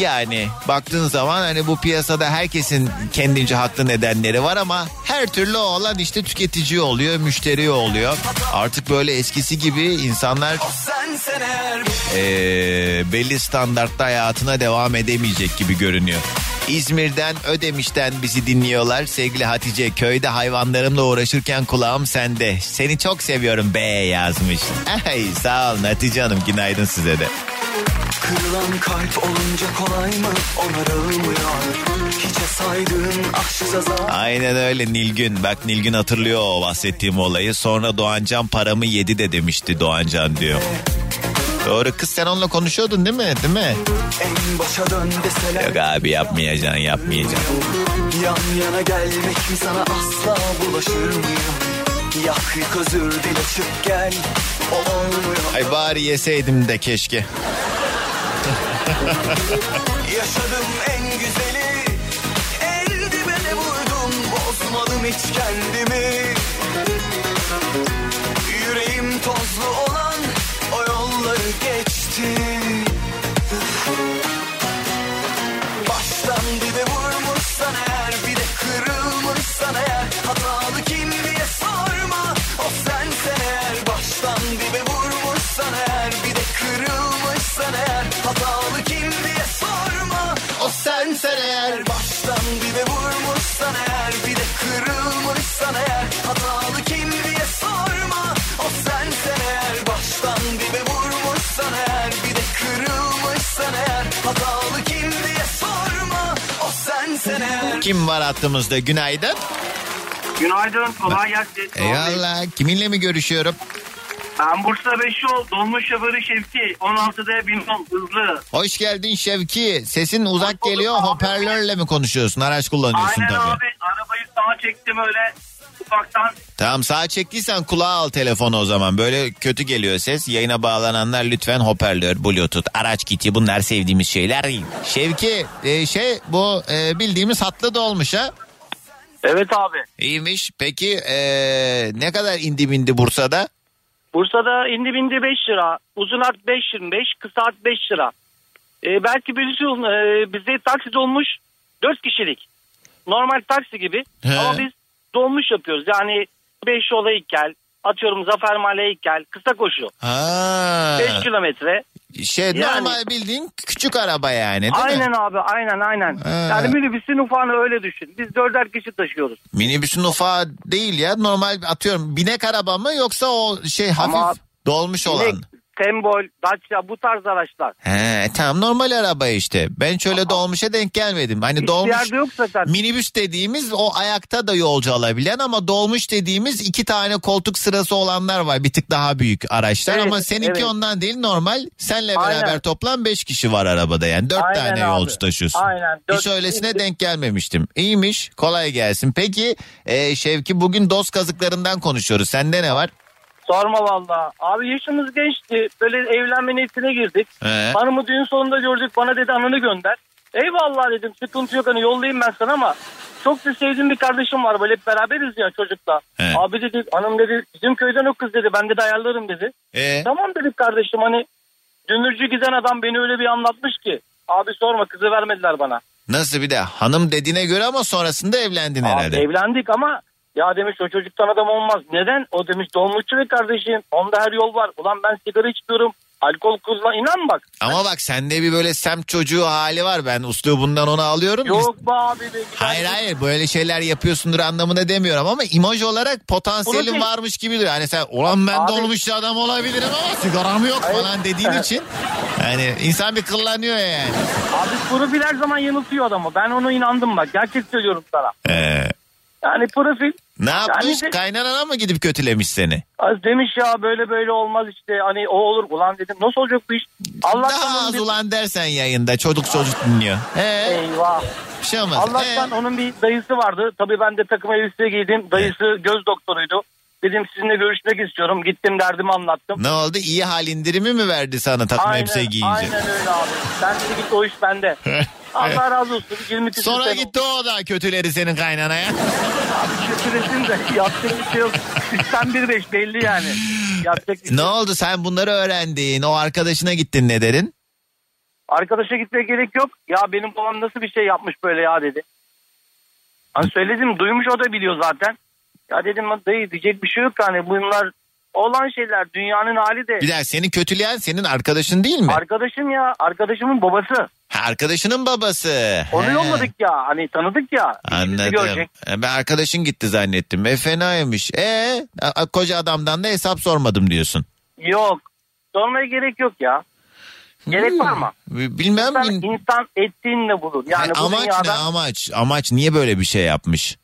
Yani baktığın zaman hani bu piyasada herkesin kendince haklı nedenleri var ama her türlü olan işte tüketici oluyor, müşteri oluyor. Artık böyle eskisi gibi insanlar eee, belli standartta hayatına devam edemeyecek gibi görünüyor. İzmir'den Ödemiş'ten bizi dinliyorlar. Sevgili Hatice köyde hayvanlarımla uğraşırken kulağım sende. Seni çok seviyorum be yazmış. Ay sağ olun Hatice Hanım günaydın size de. Kırılan kalp olunca kolay mı onarılmıyor Hiçe saydığın azap Aynen öyle Nilgün. Bak Nilgün hatırlıyor o bahsettiğim olayı. Sonra Doğancan paramı yedi de demişti Doğancan diyor. Doğru kız sen onunla konuşuyordun değil mi? Değil mi? Yok abi yapmayacaksın yapmayacaksın. Yan yana gelmek mi sana asla bulaşır mıyım? Yak yık özür dile çık gel Olmuyor Ay bari yeseydim de keşke. Yaşadım en güzeli El dibine vurdum Bozmadım hiç kendimi Yüreğim tozlu olan geçti. Baştan dibe vurmuşsan eğer Bir de kırılmışsan eğer Hatalı kim diye sorma. O sensen eğer Baştan dibe vurmuşsan eğer Bir de kırılmışsan eğer Hatalı kim diye sorma. O sensen eğer Kim var hattımızda günaydın? Günaydın, kolay gelsin. Eyvallah kiminle mi görüşüyorum? Ben Bursa 5 yol, dolmuş şoförü Şevki. 16'da binmem hızlı. Hoş geldin Şevki. Sesin uzak geliyor hoparlörle mi konuşuyorsun? Araç kullanıyorsun Aynen tabii. abi, arabayı sağa çektim öyle ufaktan. Tamam sağa çektiysen kulağa al telefonu o zaman. Böyle kötü geliyor ses. Yayına bağlananlar lütfen hoparlör, bluetooth, araç kiti bunlar sevdiğimiz şeyler. Şevki e, şey bu e, bildiğimiz hatlı dolmuş ha. Evet abi. İyiymiş. Peki e, ne kadar indi bindi Bursa'da? Bursa'da indi bindi 5 lira. Uzun hat 5.25, kısa hat 5 lira. Ee, belki birisi e, bizde taksi dolmuş 4 kişilik. Normal taksi gibi. He. Ama biz dolmuş yapıyoruz. Yani 5 yola ilk gel. Atıyorum Zafer Mahalle'ye ilk gel. Kısa koşu. Ha. 5 kilometre. Şey Yani- normal bildiğin küçük araba yani değil Aynen mi? abi aynen aynen. He. Yani minibüsün ufağını öyle düşün. Biz dörder kişi taşıyoruz. Minibüsün ufağı değil ya normal atıyorum binek araba mı yoksa o şey hafif Ama dolmuş olan. Sembol, Dacia bu tarz araçlar. He tamam normal araba işte. Ben şöyle dolmuşa denk gelmedim. Hani Hiçbir dolmuş yok zaten. minibüs dediğimiz o ayakta da yolcu alabilen ama dolmuş dediğimiz iki tane koltuk sırası olanlar var. Bir tık daha büyük araçlar Evet, ama seninki evet. ondan değil normal. Senle Aynen. beraber toplam beş kişi var arabada yani. Dört Aynen tane abi. yolcu taşıyorsun. Aynen, dört Hiç öylesine kişi. denk gelmemiştim. İyiymiş kolay gelsin. Peki e, Şevki bugün dost kazıklarından konuşuyoruz. Sende ne var? Sorma valla. Abi yaşımız gençti. Böyle evlenme niyetine girdik. He. Hanımı düğün sonunda gördük. Bana dedi ananı gönder. Eyvallah dedim. Sıkıntı yok hani yollayayım ben sana ama çok da sevdiğim bir kardeşim var. Böyle hep beraberiz ya çocukla. He. Abi dedi hanım dedi bizim köyden o kız dedi. Ben de ayarlarım dedi. E, Tamam dedik kardeşim hani dünürcü giden adam beni öyle bir anlatmış ki. Abi sorma kızı vermediler bana. nasıl bir de hanım dediğine göre ama sonrasında evlendin Abi herhalde. evlendik ama ya demiş o çocuktan adam olmaz. Neden? O demiş dolmuşçu ve kardeşim. Onda her yol var. Ulan ben sigara içmiyorum. Alkol kullan inan bak. Ama bak sende bir böyle semt çocuğu hali var. Ben üslubundan onu alıyorum. Yok be abi be. Hayır hayır böyle şeyler yapıyorsundur anlamına demiyorum ama imaj olarak potansiyelin Bunu- varmış gibi duruyor. Hani sen ulan ben Abi- dolmuş adam olabilirim ama sigaram yok Hayır. falan dediğin için yani insan bir kıllanıyor yani. Abi profil her zaman yanıltıyor adamı. Ben ona inandım bak. Gerçek söylüyorum sana. Ee, Yani profil ne yapmış? Yani de- Kaynanana mı gidip kötülemiş seni? az demiş ya böyle böyle olmaz işte. Hani o olur. Ulan dedim nasıl olacak bu iş? Allah'tan Daha az bir- ulan dersen yayında çocuk çocuk dinliyor. Ee, Eyvah. bir şey olmaz. Allah'tan Ee? onun bir dayısı vardı. Tabii ben de takım elbise giydim. Dayısı göz doktoruydu. Dedim sizinle görüşmek istiyorum. Gittim derdimi anlattım. Ne oldu? İyi hal indirimi mi verdi sana takım elbise giyince? Aynen öyle abi. Ben dedi git o iş bende. Allah razı olsun. 20 küsur Sonra sene gitti o da kötüleri senin kaynanaya. Kötülesin de yapacak bir şey yok. Sistem 1-5 belli yani. Yapacak bir şey ne yok. oldu sen bunları öğrendin o arkadaşına gittin ne derin? Arkadaşa gitmeye gerek yok. Ya benim babam nasıl bir şey yapmış böyle ya dedi. Hani söyledim duymuş o da biliyor zaten. Ya dedim dayı diyecek bir şey yok yani bunlar olan şeyler dünyanın hali de. Bir dakika seni kötüleyen senin arkadaşın değil mi? Arkadaşım ya arkadaşımın babası. Ha, arkadaşının babası. Onu He, yolladık ya hani tanıdık ya. Anladım. E, Ben arkadaşın gitti zannettim. E fenaymış. E a- koca adamdan da hesap sormadım diyorsun. Yok. Sormaya gerek yok ya. Gerek var mı? Bilmem. İnsan, insan ettiğinle bulur. Yani Ha, amaç dünyada ne amaç? Amaç niye böyle bir şey yapmış?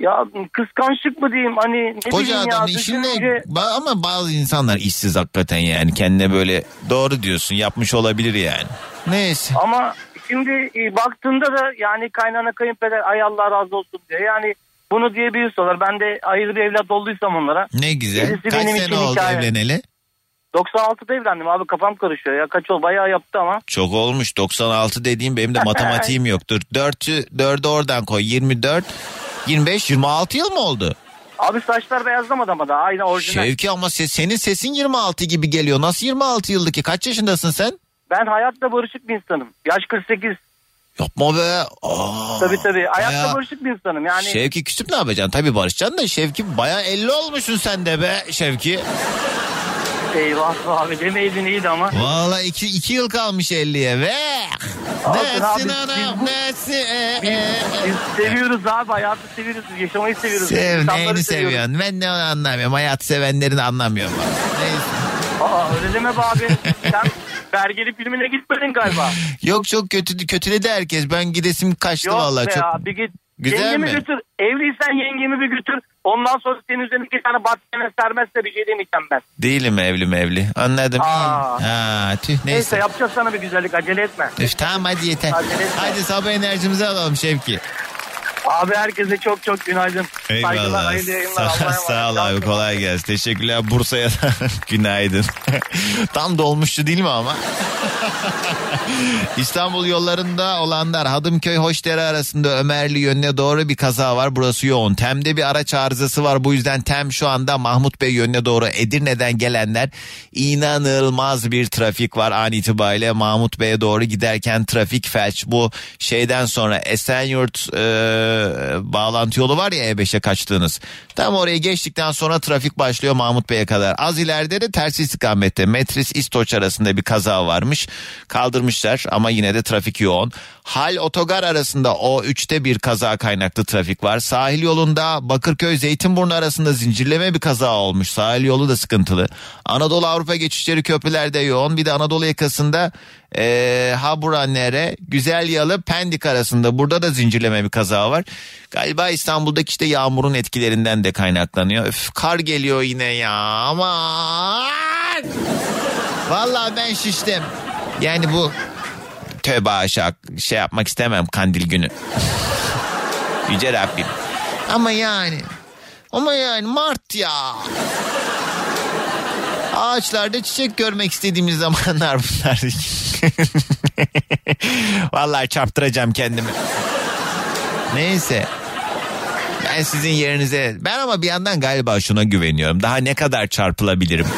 Ya kıskançlık mı diyeyim hani ne Koca bileyim ya adam işin ne? düşününce- Ba- Ama bazı insanlar işsiz hakikaten yani. Kendine böyle doğru diyorsun yapmış olabilir yani. Neyse. Ama şimdi e, baktığında da yani kaynana kayınpeder ay Allah razı olsun diyor. Yani bunu diye büyüsüyorlar. Ben de ayrı bir evlat olduysam onlara. Ne güzel. Gerisi Kaç benim sene için oldu hikaye. evleneli? 96'da evlendim abi kafam karışıyor ya. Kaç ol bayağı yaptı ama. Çok olmuş 96 dediğim benim de matematiğim yoktur. 4'ü 4'ü oradan koy 24 25 26 yıl mı oldu? Abi saçlar beyazlamadı ama da aynı orijinal. Şevki ama ses, senin sesin 26 gibi geliyor. Nasıl 26 yıllık ki? Kaç yaşındasın sen? Ben hayatla barışık bir insanım. Yaş 48. Yapma be. Aa, Tabii tabii. Hayatla bayağı- barışık bir insanım. Yani Şevki küçük ne yapacaksın? Tabii barışacaksın da Şevki baya 50 olmuşsun sen de be Şevki. Eyvah abi demeydin iyiydi ama. Valla 2 iki yıl kalmış 50'ye ve. Biz bu- nesin? e, e, e. Biz seviyoruz abi hayatı seviyoruz. Yaşamayı seviyoruz. Sev, İnsanları neyini seviyoruz. seviyorsun? Ben de onu anlamıyorum. Hayat sevenlerini anlamıyorum. ben. Neyse. Aa öyle deme be abi. Sen belgeli filmine gitmedin galiba. Yok çok kötü kötüledi herkes. Ben gidesim kaçtı Yok vallahi be çok. abi git. Güzel yengemi mi? götür. Evliysen yengemi bir götür. Ondan sonra senin üzerine iki tane battaniye sermezse bir şey demeyeceğim ben. Değilim evli mevli. Anladım. Aa. Ha, tüh neyse. Neyse. yapacağız sana bir güzellik acele etme. Üf, tamam hadi yeter. Acele etme. Hadi sabah enerjimizi alalım Şevki. Abi herkese çok çok günaydın. Saygılar, Eyvallah. hayırlı yayınlar. Sağ, sağ ol abi kolay gelsin. Teşekkürler Bursa'ya da günaydın. Tam dolmuştu değil mi ama? İstanbul yollarında olanlar Hadımköy Hoşdere arasında Ömerli yönüne doğru bir kaza var. Burası yoğun. Tem'de bir araç arızası var. Bu yüzden Tem şu anda Mahmut Bey yönüne doğru Edirne'den gelenler inanılmaz bir trafik var an itibariyle Mahmut Bey'e doğru giderken trafik felç. Bu şeyden sonra Esenyurt e, bağlantı yolu var ya E5'e kaçtığınız. Tam oraya geçtikten sonra trafik başlıyor Mahmut Bey'e kadar. Az ileride de ters istikamette Metris İstoç arasında bir kaza varmış. Kaldırmışlar ama yine de trafik yoğun. Hal Otogar arasında o 3'te bir kaza kaynaklı trafik var. Sahil yolunda Bakırköy Zeytinburnu arasında zincirleme bir kaza olmuş. Sahil yolu da sıkıntılı. Anadolu Avrupa geçişleri köprülerde yoğun. Bir de Anadolu yakasında e, Habura Nere, Güzel Yalı, Pendik arasında burada da zincirleme bir kaza var. Galiba İstanbul'daki işte yağmurun etkilerinden de kaynaklanıyor. Öf, kar geliyor yine ya aman. Vallahi ben şiştim. Yani bu tövbe aşağı şey yapmak istemem kandil günü. Yüce Rabbim. Ama yani ama yani Mart ya. Ağaçlarda çiçek görmek istediğimiz zamanlar bunlar. Vallahi çarptıracağım kendimi. Neyse. Ben sizin yerinize ben ama bir yandan galiba şuna güveniyorum. Daha ne kadar çarpılabilirim?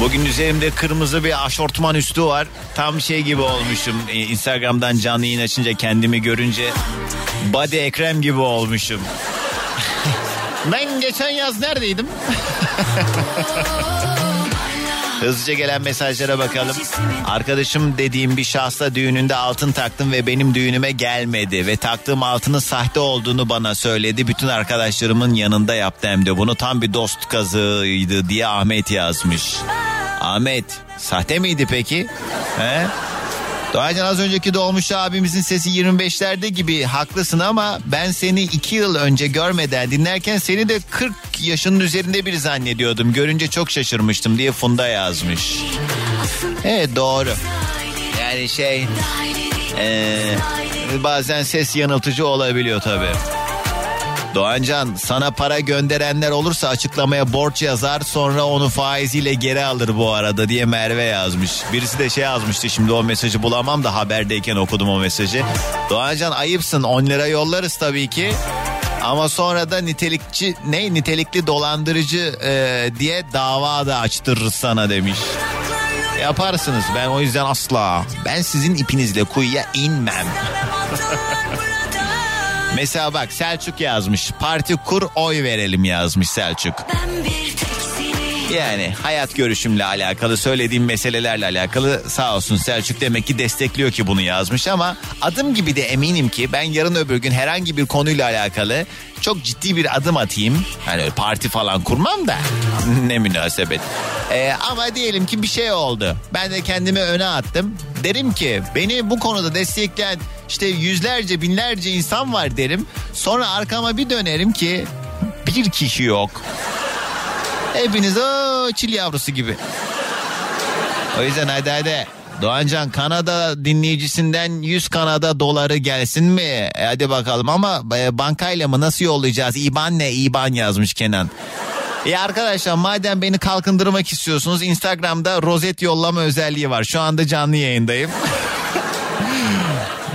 Bugün üzerimde kırmızı bir aşortman üstü var. Tam şey gibi olmuşum. Ee, Instagram'dan canlı yayın açınca kendimi görünce body ekrem gibi olmuşum. Ben geçen yaz neredeydim? Hızlıca gelen mesajlara bakalım. Arkadaşım dediğim bir şahsa düğününde altın taktım ve benim düğünüme gelmedi. Ve taktığım altının sahte olduğunu bana söyledi. Bütün arkadaşlarımın yanında yaptı hem de bunu. Tam bir dost kazığıydı diye Ahmet yazmış. Ahmet sahte miydi peki? He? Doğacan az önceki dolmuş abimizin sesi 25'lerde gibi haklısın ama ben seni 2 yıl önce görmeden dinlerken seni de 40 yaşının üzerinde biri zannediyordum. Görünce çok şaşırmıştım diye Funda yazmış. Evet doğru. Yani şey eee, bazen ses yanıltıcı olabiliyor tabii. Doğancan sana para gönderenler olursa açıklamaya borç yazar sonra onu faiziyle geri alır bu arada diye Merve yazmış. Birisi de şey yazmıştı şimdi o mesajı bulamam da haberdeyken okudum o mesajı. Doğancan ayıpsın 10 lira yollarız tabii ki. Ama sonra da nitelikçi ne nitelikli dolandırıcı e, diye dava da açtırırız sana demiş. Yaparsınız ben o yüzden asla ben sizin ipinizle kuyuya inmem. Mesela bak Selçuk yazmış. Parti kur oy verelim yazmış Selçuk. Yani hayat görüşümle alakalı söylediğim meselelerle alakalı sağ olsun Selçuk demek ki destekliyor ki bunu yazmış ama adım gibi de eminim ki ben yarın öbür gün herhangi bir konuyla alakalı çok ciddi bir adım atayım. Hani parti falan kurmam da ne münasebet. Ee, ama diyelim ki bir şey oldu. Ben de kendimi öne attım. Derim ki beni bu konuda destekleyen işte yüzlerce binlerce insan var derim. Sonra arkama bir dönerim ki bir kişi yok. Hepiniz o çil yavrusu gibi. O yüzden hadi hadi. Doğancan Kanada dinleyicisinden 100 Kanada doları gelsin mi? E, hadi bakalım ama e, bankayla mı nasıl yollayacağız? İban ne? İban yazmış Kenan. E arkadaşlar madem beni kalkındırmak istiyorsunuz Instagram'da rozet yollama özelliği var. Şu anda canlı yayındayım.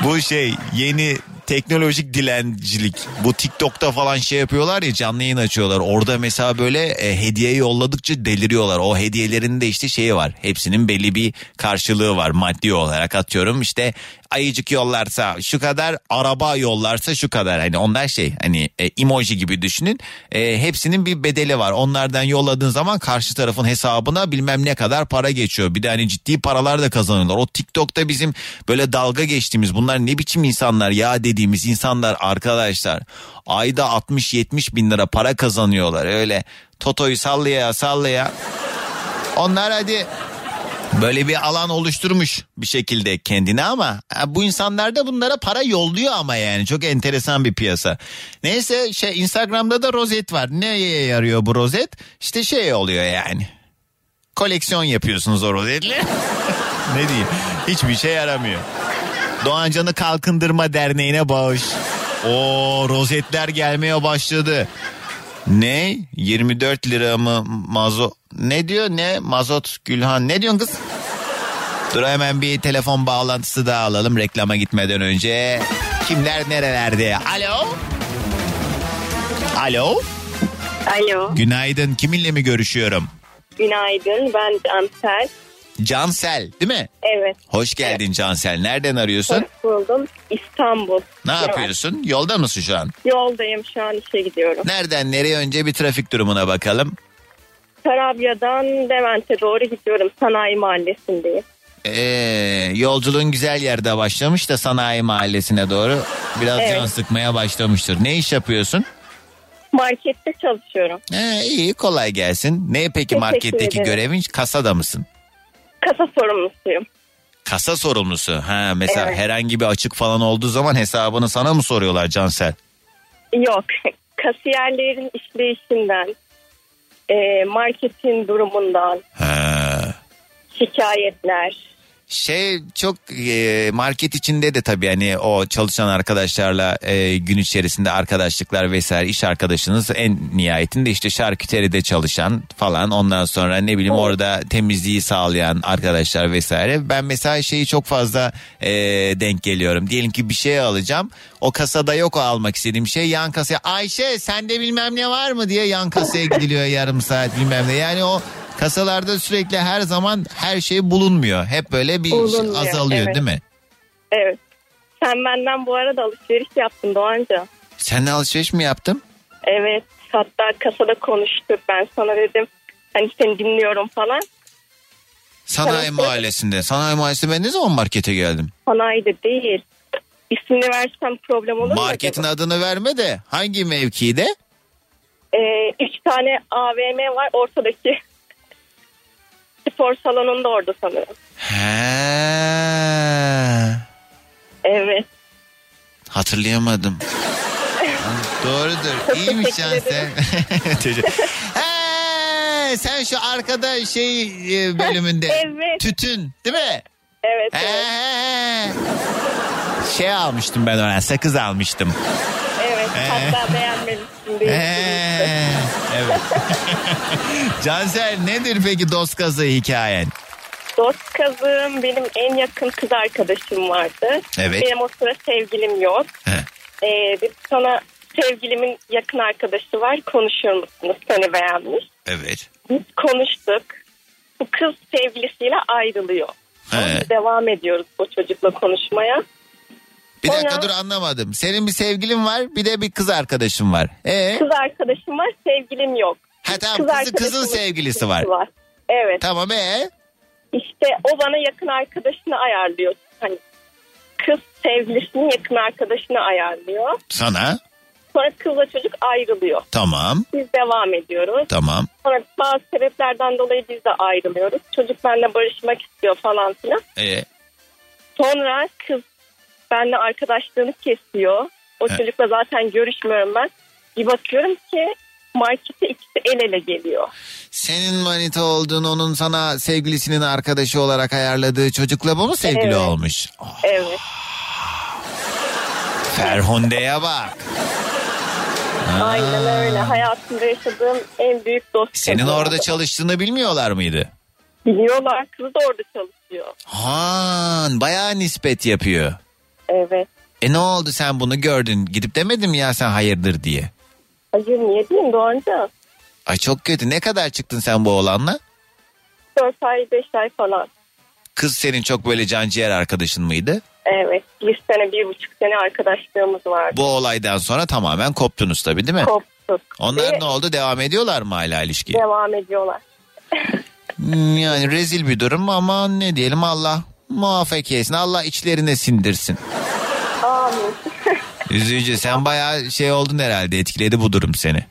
Bu şey yeni teknolojik dilencilik. Bu TikTok'ta falan şey yapıyorlar ya canlı yayın açıyorlar. Orada mesela böyle e, hediye yolladıkça deliriyorlar. O hediyelerin de işte şeyi var. Hepsinin belli bir karşılığı var maddi olarak atıyorum. işte ayıcık yollarsa şu kadar, araba yollarsa şu kadar. Hani onlar şey hani e, emoji gibi düşünün. E, hepsinin bir bedeli var. Onlardan yolladığın zaman karşı tarafın hesabına bilmem ne kadar para geçiyor. Bir de hani ciddi paralar da kazanıyorlar. O TikTok'ta bizim böyle dalga geçtiğimiz bunlar ne biçim insanlar ya dediğimiz insanlar arkadaşlar. Ayda 60-70 bin lira para kazanıyorlar. Öyle Toto'yu sallaya sallaya. Onlar hadi böyle bir alan oluşturmuş bir şekilde kendine ama bu insanlar da bunlara para yolluyor ama yani çok enteresan bir piyasa. Neyse şey Instagram'da da rozet var. Neye yarıyor bu rozet? İşte şey oluyor yani. Koleksiyon yapıyorsunuz o rozetle. ne diyeyim? Hiçbir şey yaramıyor. Doğancan'ı Kalkındırma Derneği'ne bağış. O rozetler gelmeye başladı. Ne? 24 lira mı mazot? Ne diyor ne? Mazot Gülhan. Ne diyorsun kız? Dur hemen bir telefon bağlantısı daha alalım reklama gitmeden önce. Kimler nerelerde? Alo? Alo? Alo, Günaydın. Kiminle mi görüşüyorum? günaydın. Ben Cansel. Cansel değil mi? Evet, Hoş geldin Cansel. Nereden arıyorsun? hoş buldum. İstanbul. Ne yapıyorsun? Yolda mısın şu an? Yoldayım şu an işe gidiyorum. Nereden nereye önce bir trafik durumuna bakalım. Tarabya'dan Levent'e doğru gidiyorum. Sanayi mahallesindeyim. Ee, yolculuğun güzel yerde başlamış da sanayi mahallesine doğru biraz Evet. can sıkmaya başlamıştır. Ne iş yapıyorsun? Markette çalışıyorum. He, iyi kolay gelsin. Ne peki Teşekkür marketteki ederim. görevin? Kasada mısın? Kasa sorumlusuyum. Kasa sorumlusu. Ha mesela Evet. herhangi bir açık falan olduğu zaman hesabını sana mı soruyorlar Cansel? Yok, kasiyerlerin işleyişinden, e, marketin durumundan, Ha. şikayetler. Şey çok e, market içinde de tabii hani o çalışan arkadaşlarla e, gün içerisinde arkadaşlıklar vesaire iş arkadaşınız en nihayetinde işte şarküteride çalışan falan ondan sonra ne bileyim orada temizliği sağlayan arkadaşlar vesaire. Ben mesela şeyi çok fazla e, denk geliyorum. Diyelim ki bir şey alacağım o kasada yok o almak istediğim şey yan kasaya Ayşe sende bilmem ne var mı diye yan kasaya gidiliyor yarım saat bilmem ne yani o Kasalarda sürekli her zaman her şey bulunmuyor. Hep böyle bir Bulunmuyor, azalıyor evet. değil mi? Evet. Sen benden bu arada alışveriş yaptın Doğanca. Sen alışveriş mi yaptın? Evet. Hatta kasada konuştuk. Ben sana dedim hani seni dinliyorum falan. Sanayi Tamam. mahallesinde. Sanayi mahallesinde ben ne zaman markete geldim? Sanayide değil. İsmini versem problem olur mu? Marketin acaba? adını verme de hangi mevkide? Ee, üç tane AVM var ortadaki. Spor salonunda orada sanırım. He. Evet. Hatırlayamadım. Doğrudur. İyiymiş can sen. He, sen şu arkada şey e, bölümünde. Evet. Tütün değil mi? Evet. He, Evet. Şey almıştım ben ona sakız almıştım. evet. Hatta beğenmemişsin diye. Evet. Cansel nedir peki dost kazı hikayen? Dost kazığım benim en yakın kız arkadaşım vardı. Evet. Benim o sıra sevgilim yok. He. Ee, bir sana sevgilimin yakın arkadaşı var konuşuyor musunuz seni beğenmiş. Evet. Biz konuştuk. Bu kız sevgilisiyle ayrılıyor. He. Devam ediyoruz bu çocukla konuşmaya. Bir dakika Sonra- dur anlamadım. Senin bir sevgilin var bir de bir kız arkadaşın var. Ee? Kız arkadaşım var sevgilim yok. Ha tamam Kız kızı, kızın sevgilisi var. Evet. Tamam ee? İşte o bana yakın arkadaşını ayarlıyor. Hani kız sevgilisinin yakın arkadaşını ayarlıyor. Sana Sonra kızla çocuk ayrılıyor. tamam Biz devam ediyoruz. tamam. Sonra bazı sebeplerden dolayı biz de ayrılıyoruz. Çocuk benimle barışmak istiyor falan filan. Ee, Sonra kız benimle arkadaşlığını kesiyor. O Evet. çocukla zaten görüşmüyorum ben. Bir bakıyorum ki markete ikisi el ele geliyor. senin manita olduğun onun sana sevgilisinin arkadaşı olarak ayarladığı çocukla bu mu sevgili Evet. olmuş? Evet. Ferhunde'ye bak. Aynen öyle. Hayatımda yaşadığım en büyük dost. Senin orada çalıştığını bilmiyorlar mıydı? Biliyorlar. Kız da orada çalışıyor. Ha, bayağı nispet yapıyor. Evet. E ne oldu sen bunu gördün gidip demedin mi ya sen hayırdır diye. Hayır niye diyeyim Doğanca? Ay çok kötü ne kadar çıktın sen bu oğlanla? 4 ay 5 ay falan. Kız senin çok böyle canciğer arkadaşın mıydı? Evet. Bir sene bir buçuk sene arkadaşlığımız vardı. Bu olaydan sonra tamamen koptunuz tabii değil mi? Koptuk. Onlar Ve ne oldu devam ediyorlar mı hala ilişki? Devam ediyorlar. Hmm, Yani rezil bir durum ama ne diyelim Allah muvaffak etsin. Allah içlerine sindirsin. Amin. Üzücü sen bayağı şey oldun herhalde etkiledi bu durum seni.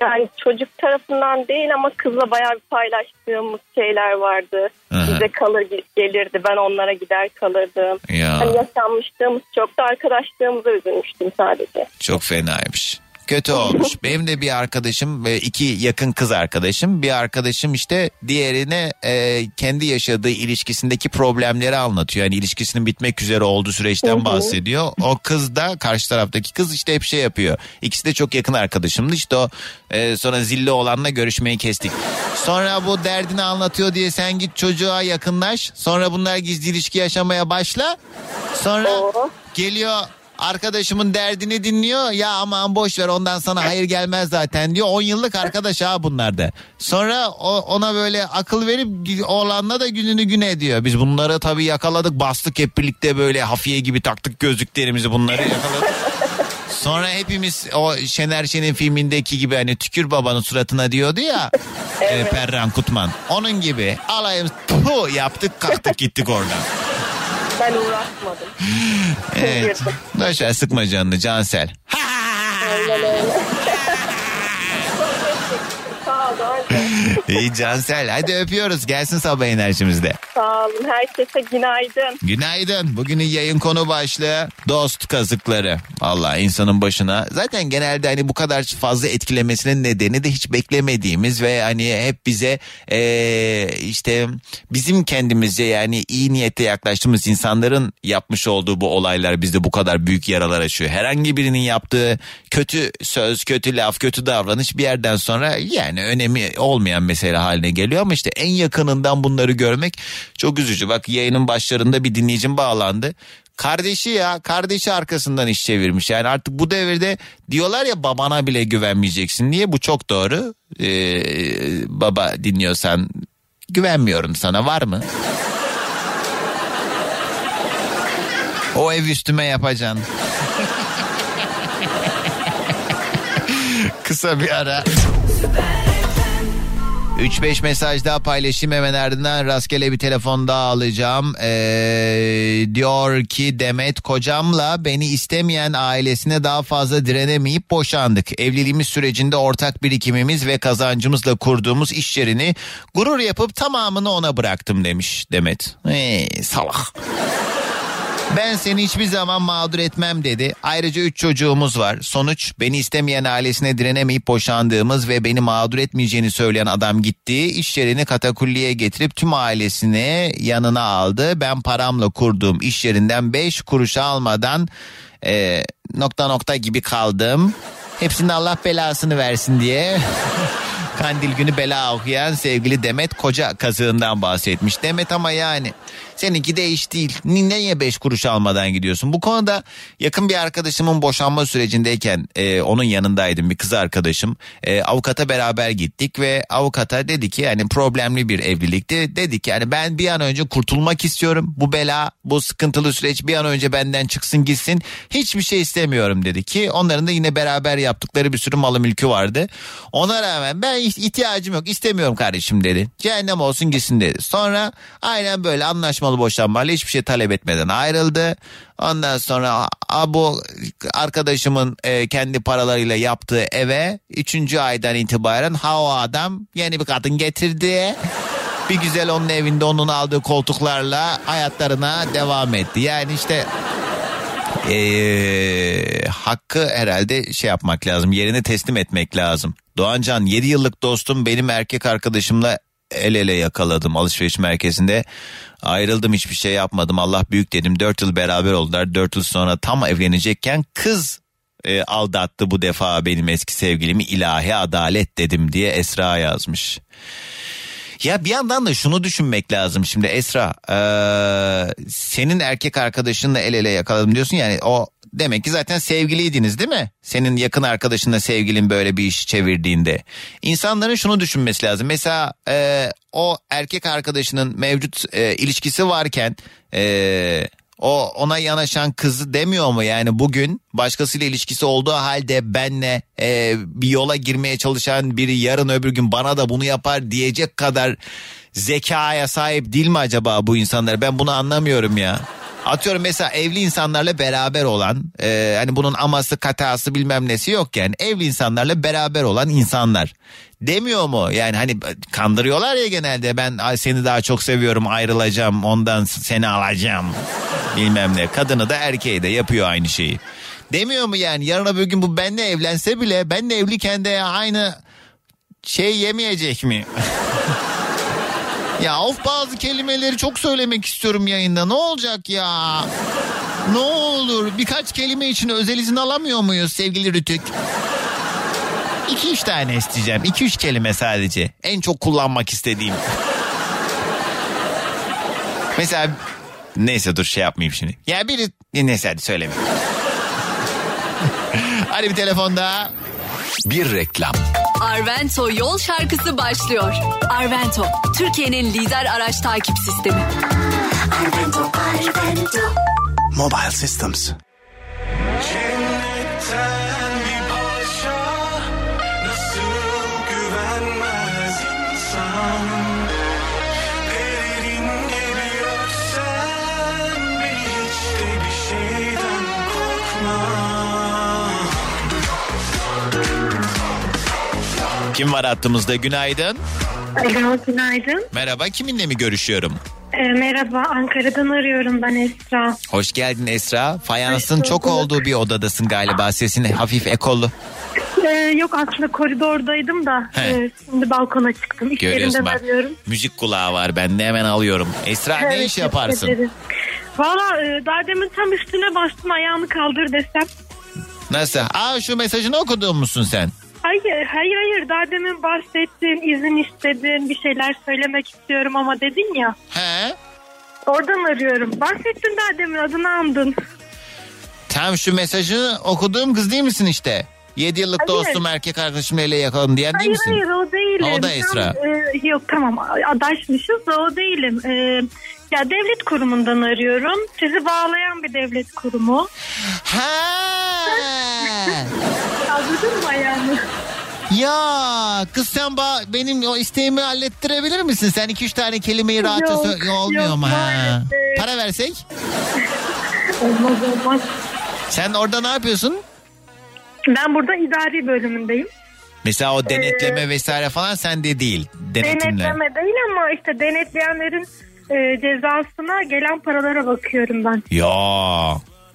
Yani çocuk tarafından değil ama kızla bayağı bir paylaştığımız şeyler vardı. Hı. Bize kalır gelirdi ben onlara gider kalırdım. Ya. Hani yaşanmışlığımız çok da arkadaşlığımıza üzülmüştüm sadece. Çok fenaymış. Kötü olmuş. Benim de bir arkadaşım ve iki yakın kız arkadaşım. Bir arkadaşım işte diğerine e, kendi yaşadığı ilişkisindeki problemleri anlatıyor. Yani ilişkisinin bitmek üzere olduğu süreçten bahsediyor. O kız da karşı taraftaki kız işte hep şey yapıyor. İkisi de çok yakın arkadaşımdı. İşte o e, sonra zilli olanla görüşmeyi kestik. Sonra bu derdini anlatıyor diye sen git çocuğa yakınlaş. Sonra bunlar gizli ilişki yaşamaya başla. Sonra geliyor arkadaşımın derdini dinliyor. Ya aman boş ver ondan sana hayır gelmez zaten diyor. 10 yıllık arkadaş ha bunlar da. Sonra o, ona böyle akıl verip oğlanla da gününü gün ediyor. Biz bunları tabii yakaladık bastık hep birlikte böyle hafiye gibi taktık gözlüklerimizi bunları yakaladık. Sonra hepimiz o Şener Şen'in filmindeki gibi hani tükür babanın suratına diyordu ya e, Perran Kutman. Onun gibi alayım puh yaptık kalktık gittik oradan. Ben uğraşmadım. Evet. Boşver sıkma canını Cansel. Aynen öyle. İyi Cansel hadi öpüyoruz gelsin sabah enerjimizde. Sağ olun. Herkese günaydın. Günaydın. Bugünün yayın konu başlığı dost kazıkları. Allah insanın başına. Zaten genelde hani bu kadar fazla etkilemesinin nedeni de hiç beklemediğimiz ve hani hep bize eee, işte bizim kendimize yani iyi niyette yaklaştığımız insanların yapmış olduğu bu olaylar bizde bu kadar büyük yaralar açıyor. Herhangi birinin yaptığı kötü söz, kötü laf, kötü davranış bir yerden sonra yani önemi olmayan mesele haline geliyor ama işte en yakınından bunları görmek çok üzücü. Bak yayının başlarında bir dinleyicim bağlandı. Kardeşi ya kardeşi arkasından iş çevirmiş. Yani artık bu devirde diyorlar ya babana bile güvenmeyeceksin. Niye bu çok doğru. Ee, baba dinliyorsan güvenmiyorum sana var mı? O ev üstüme yapacaksın. Kısa bir ara. 3-5 mesaj daha paylaşayım hemen ardından rastgele bir telefon daha alacağım. Ee, diyor ki Demet kocamla beni istemeyen ailesine daha fazla direnemeyip boşandık. Evliliğimiz sürecinde ortak birikimimiz ve kazancımızla kurduğumuz iş yerini gurur yapıp tamamını ona bıraktım demiş Demet. Hey, salak. Ben seni hiçbir zaman mağdur etmem dedi. Ayrıca üç çocuğumuz var. Sonuç beni istemeyen ailesine direnemeyip boşandığımız ve beni mağdur etmeyeceğini söyleyen adam gitti. İş yerini katakulliye getirip tüm ailesini yanına aldı. Ben paramla kurduğum iş yerinden beş kuruş almadan e, nokta nokta gibi kaldım. Hepsinin Allah belasını versin diye. Kandil günü bela okuyan sevgili Demet koca kazığından bahsetmiş. Demet ama yani Seninki de iş değil. Neye beş kuruş almadan gidiyorsun? Bu konuda yakın bir arkadaşımın boşanma sürecindeyken e, onun yanındaydım bir kız arkadaşım. E, avukata beraber gittik ve avukata dedi ki yani problemli bir evlilikti. Dedi ki yani ben bir an önce kurtulmak istiyorum. Bu bela bu sıkıntılı süreç bir an önce benden çıksın gitsin. Hiçbir şey istemiyorum dedi ki onların da yine beraber yaptıkları bir sürü malı mülkü vardı. Ona rağmen ben iht- ihtiyacım yok istemiyorum kardeşim dedi. Cehennem olsun gitsin dedi. Sonra aynen böyle anlaşmalı boşanmayla hiçbir şey talep etmeden ayrıldı. Ondan sonra a, bu arkadaşımın e, kendi paralarıyla yaptığı eve 3. aydan itibaren ha o adam yeni bir kadın getirdi. Bir güzel onun evinde onun aldığı koltuklarla hayatlarına devam etti. Yani işte ee, hakkı herhalde şey yapmak lazım yerine teslim etmek lazım. Doğancan 7 yıllık dostum benim erkek arkadaşımla el ele yakaladım alışveriş merkezinde. Ayrıldım hiçbir şey yapmadım Allah büyük dedim 4 yıl beraber oldular 4 yıl sonra tam evlenecekken kız e, aldattı bu defa benim eski sevgilimi ilahi adalet dedim diye Esra yazmış. Ya bir yandan da şunu düşünmek lazım şimdi Esra. eee, senin erkek arkadaşınla el ele yakaladım diyorsun yani o demek ki zaten sevgiliydiniz değil mi? Senin yakın arkadaşınla sevgilin böyle bir iş çevirdiğinde. İnsanların şunu düşünmesi lazım. Mesela eee, o erkek arkadaşının mevcut eee, ilişkisi varken eee, o ona yanaşan kızı demiyor mu yani bugün başkasıyla ilişkisi olduğu halde benle e, bir yola girmeye çalışan biri yarın öbür gün bana da bunu yapar diyecek kadar zekaya sahip değil mi acaba bu insanlar ben bunu anlamıyorum ya. Atıyorum mesela evli insanlarla beraber olan e, hani bunun aması katası bilmem nesi yok yani evli insanlarla beraber olan insanlar. Demiyor mu? Yani hani kandırıyorlar ya genelde. Ben "Ay, seni daha çok seviyorum ayrılacağım ondan seni alacağım. Bilmem ne. Kadını da erkeği de yapıyor aynı şeyi. Demiyor mu yani? Yarın öbür gün bu benle evlense bile benle evliyken de aynı şey yemeyecek mi? Ya of bazı kelimeleri çok söylemek istiyorum yayında. Ne olacak ya? Ne olur birkaç kelime için özel izin alamıyor muyuz sevgili Rütük? İki üç tane isteyeceğim. İki üç kelime sadece. En çok kullanmak istediğim. Mesela neyse dur şey yapmayayım şimdi. Ya biri neyse hadi söylemeyeyim. hadi bir telefonda. Bir reklam. Arvento yol şarkısı başlıyor. Arvento, Türkiye'nin lider araç takip sistemi. Arvento, Arvento. Mobile Systems. Cennetten Kim var hattımızda günaydın. Alo günaydın. Merhaba kiminle mi görüşüyorum? Ee, merhaba Ankara'dan arıyorum ben Esra. Hoş geldin Esra. Fayansın çok olduğu bir odadasın galiba. Sesin hafif ekolu. Ee, yok aslında koridordaydım da He. e, şimdi balkona çıktım. İş Görüyorsun bak. arıyorum. Müzik kulağı var bende hemen alıyorum. Esra ne iş yaparsın? Valla e, daha demin tam üstüne bastım ayağını kaldır desem. Nasıl? Aa şu mesajını okudun musun sen? Hayır hayır hayır daha demin bahsettin izin istedin bir şeyler söylemek istiyorum ama dedin ya. He? Oradan arıyorum. Bahsettin daha demin adını andın. Tam şu mesajı okuduğum kız değil misin işte? 7 yıllık Hayır. dostum erkek arkadaşımla ele yakaladım diyen değil Hayır misin? hayır o değilim. O da Tam, Esra. e, yok tamam adaşmışız da o değilim. E, ya devlet kurumundan arıyorum. Sizi bağlayan bir devlet kurumu. Kaldırdın mı ayağını? Ya kız sen ba- benim o isteğimi hallettirebilir misin? Sen 2-3 tane kelimeyi rahatça Yok, sö- olmuyor yok, mu? Ha. Para versek? Olmaz olmaz. Sen orada ne yapıyorsun? Ben burada idari bölümündeyim. Mesela o denetleme Ee, vesaire falan sende değil. Denetimler. Denetleme değil ama işte denetleyenlerin e, cezasına gelen paralara bakıyorum ben. Ya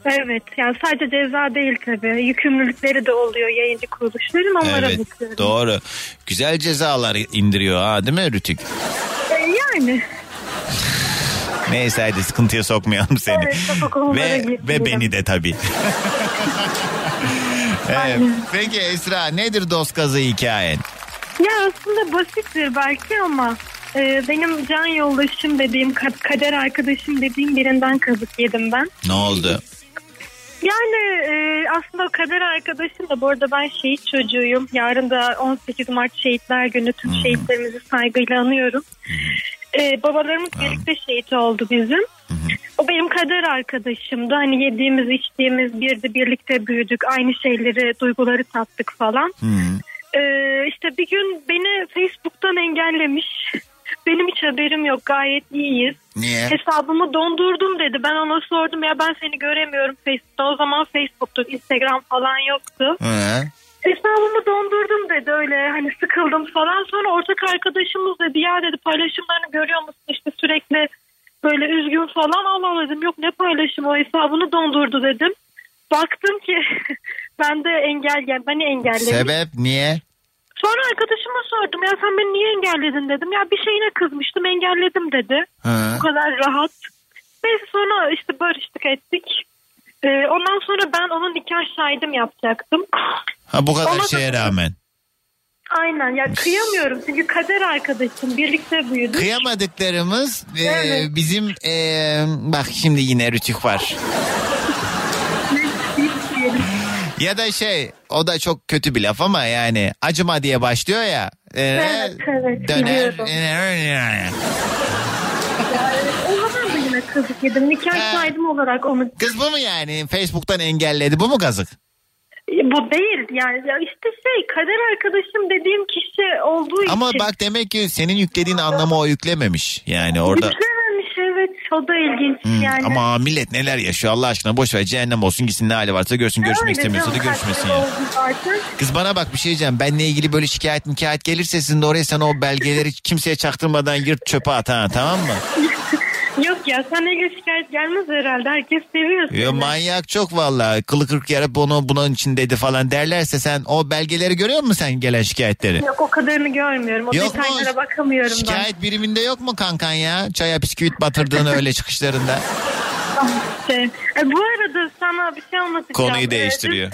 Evet yani sadece ceza değil tabii. Yükümlülükleri de oluyor yayıncı kuruluşların onlara evet bakıyorum. doğru. Güzel cezalar indiriyor ha değil mi Rütük? E, yani. Neyse hadi sıkıntıya sokmayalım seni. Evet, ve, ve beni de tabii. evet. Peki Esra nedir dost kazı hikayen? Ya aslında basittir belki ama Ee, benim can yoldaşım dediğim, ka- kader arkadaşım dediğim birinden kazık yedim ben. Ne oldu? Yani e, aslında o kader arkadaşım da bu arada ben şehit çocuğuyum. Yarın da 18 Mart Şehitler Günü tüm şehitlerimizi saygıyla anıyorum. E, babalarımız birlikte şehit oldu bizim. O benim kader arkadaşımdı. Hani yediğimiz içtiğimiz bir de birlikte büyüdük. Aynı şeyleri duyguları tattık falan. E, işte bir gün beni Facebook'tan engellemiş. Benim hiç haberim yok gayet iyiyiz. Niye? Hesabımı dondurdum dedi. Ben ona sordum ya ben seni göremiyorum Facebook'ta. O zaman Facebook'tu Instagram falan yoktu. He. Hesabımı dondurdum dedi öyle hani sıkıldım falan. Sonra ortak arkadaşımız dedi ya dedi paylaşımlarını görüyor musun işte sürekli böyle üzgün falan Allah dedim yok ne paylaşım o hesabını dondurdu dedim. Baktım ki ben de engel gel beni engellemiş. Sebep niye? Sonra arkadaşıma sordum ya sen beni niye engelledin dedim. Ya bir şeyine kızmıştım engelledim dedi. Bu kadar rahat. Neyse sonra işte barıştık ettik. Ee, ondan sonra ben onun nikah şahidim yapacaktım. Ha bu kadar Ona da- şeye rağmen. Aynen ya kıyamıyorum çünkü kader arkadaşım birlikte büyüdük. Kıyamadıklarımız e, Evet. bizim e, bak şimdi yine rütük var. Ya da şey o da çok kötü bir laf ama yani acıma diye başlıyor ya. E, Evet evet döner. O zaman da yine kazık yedim. Nikah şahidim olarak onu. Kız bu mu yani? Facebook'tan engelledi. Bu mu kazık? Bu değil yani ya işte şey kader arkadaşım dediğim kişi olduğu Ama için. bak demek ki senin yüklediğin anlamı o yüklememiş. Yani orada. Yüklememiş evet o da ilginç Hmm, yani. Ama millet neler yaşıyor Allah aşkına boş ver cehennem olsun gitsin ne hali varsa görsün görüşmek Öyle istemiyorsa da görüşmesin ya. Kız bana bak bir şey diyeceğim. Benle ilgili böyle şikayet mikayet gelirse sizin de oraya sen o belgeleri kimseye çaktırmadan yırt çöpe at ha tamam mı? Yok ya sana ilgili şikayet gelmez herhalde. Herkes seviyor seni. Ya manyak çok vallahi kılı kırk yarıp onu bunun için dedi falan derlerse sen o belgeleri görüyor musun sen gelen şikayetleri? Yok o kadarını görmüyorum. O Yok mu? detaylara bakamıyorum Şikayet biriminde yok mu kankan ya? Çaya bisküvit batırdığını öyle çıkışlarında. ben. Şey, e, bu arada sana bir şey anlatacağım. Konuyu değiştiriyor.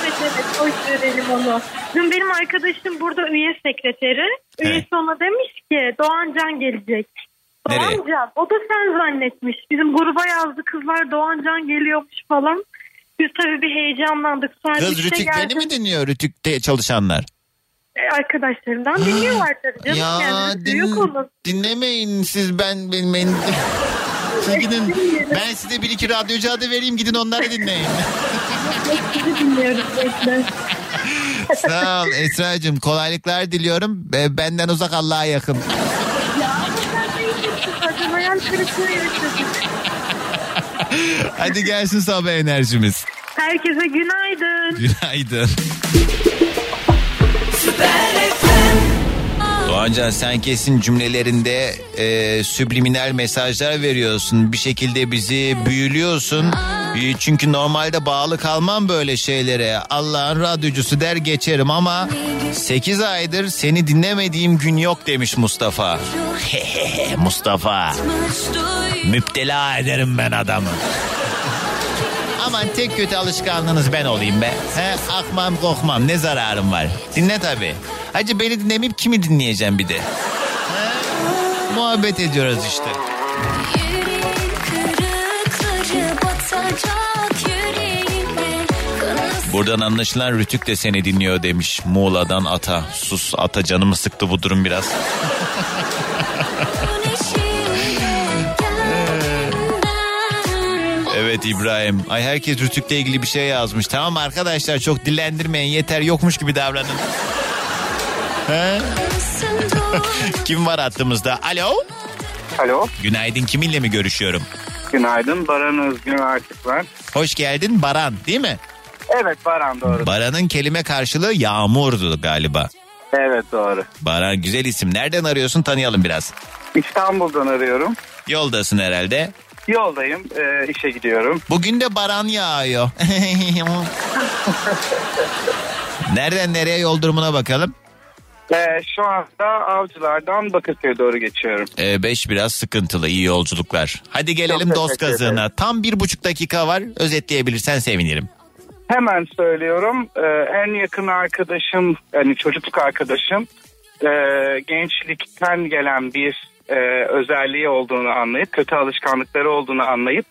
Evet evet hoş verelim onu. Dün benim arkadaşım burada üye sekreteri. Üyesi ona demiş ki Doğancan gelecek. Nereye? Doğancan. O da sen zannetmiş. Bizim gruba yazdı kızlar Doğancan geliyormuş falan. Biz tabii bir heyecanlandık. Saat Kız üçte Rütük beni mi dinliyor Rütük'te çalışanlar? E, arkadaşlarından dinliyorlar tabii canım. Ya Kendisi din- yok onun. dinlemeyin siz ben benim ben, siz gidin ben size bir iki radyocu adı vereyim gidin onları dinleyin. Bekle. Sağ ol Esra'cığım kolaylıklar diliyorum. Be- Benden uzak Allah'a yakın. Ya sen de iyisin zaten hayal kırıklığı yaşadık. Hadi gelsin sabah enerjimiz. Herkese günaydın. Günaydın. Doğancan sen kesin cümlelerinde e, subliminal mesajlar veriyorsun. Bir şekilde bizi büyülüyorsun. E, çünkü normalde bağlı kalmam böyle şeylere. Allah'ın radyocusu der geçerim ama 8 aydır seni dinlemediğim gün yok demiş Mustafa. Mustafa. Müptela ederim ben adamı. Aman tek kötü alışkanlığınız ben olayım be. He, akmam kokmam ne zararım var. Dinle tabi. Hacı beni dinlemeyip kimi dinleyeceğim bir de. He, muhabbet ediyoruz işte. Buradan anlaşılan Rütük de seni dinliyor demiş. Muğla'dan Ata. Sus Ata canımı sıktı bu durum biraz. Evet İbrahim. Ay herkes Rütük'le ilgili bir şey yazmış. Tamam arkadaşlar çok dillendirmeyin yeter yokmuş gibi davranın. He? Kim var hattımızda? Alo. Alo. Günaydın kiminle mi görüşüyorum? Günaydın. Baran Özgün artık ben. Hoş geldin Baran değil mi? Evet Baran doğru. Baran'ın kelime karşılığı yağmurdu galiba. Evet doğru. Baran güzel isim. Nereden arıyorsun tanıyalım biraz. İstanbul'dan arıyorum. Yoldasın herhalde. Yoldayım. e, işe gidiyorum. Bugün de Baran yağıyor. Nereden nereye yol durumuna bakalım. E, şu anda Avcılar'dan Bakırköy'e doğru geçiyorum. Ee, beş biraz sıkıntılı iyi yolculuklar. Hadi gelelim Çok dost kazığına. Tam bir buçuk dakika var özetleyebilirsen sevinirim. Hemen söylüyorum. E, en yakın arkadaşım, yani çocukluk arkadaşım e, gençlikten gelen bir e, özelliği olduğunu anlayıp kötü alışkanlıkları olduğunu anlayıp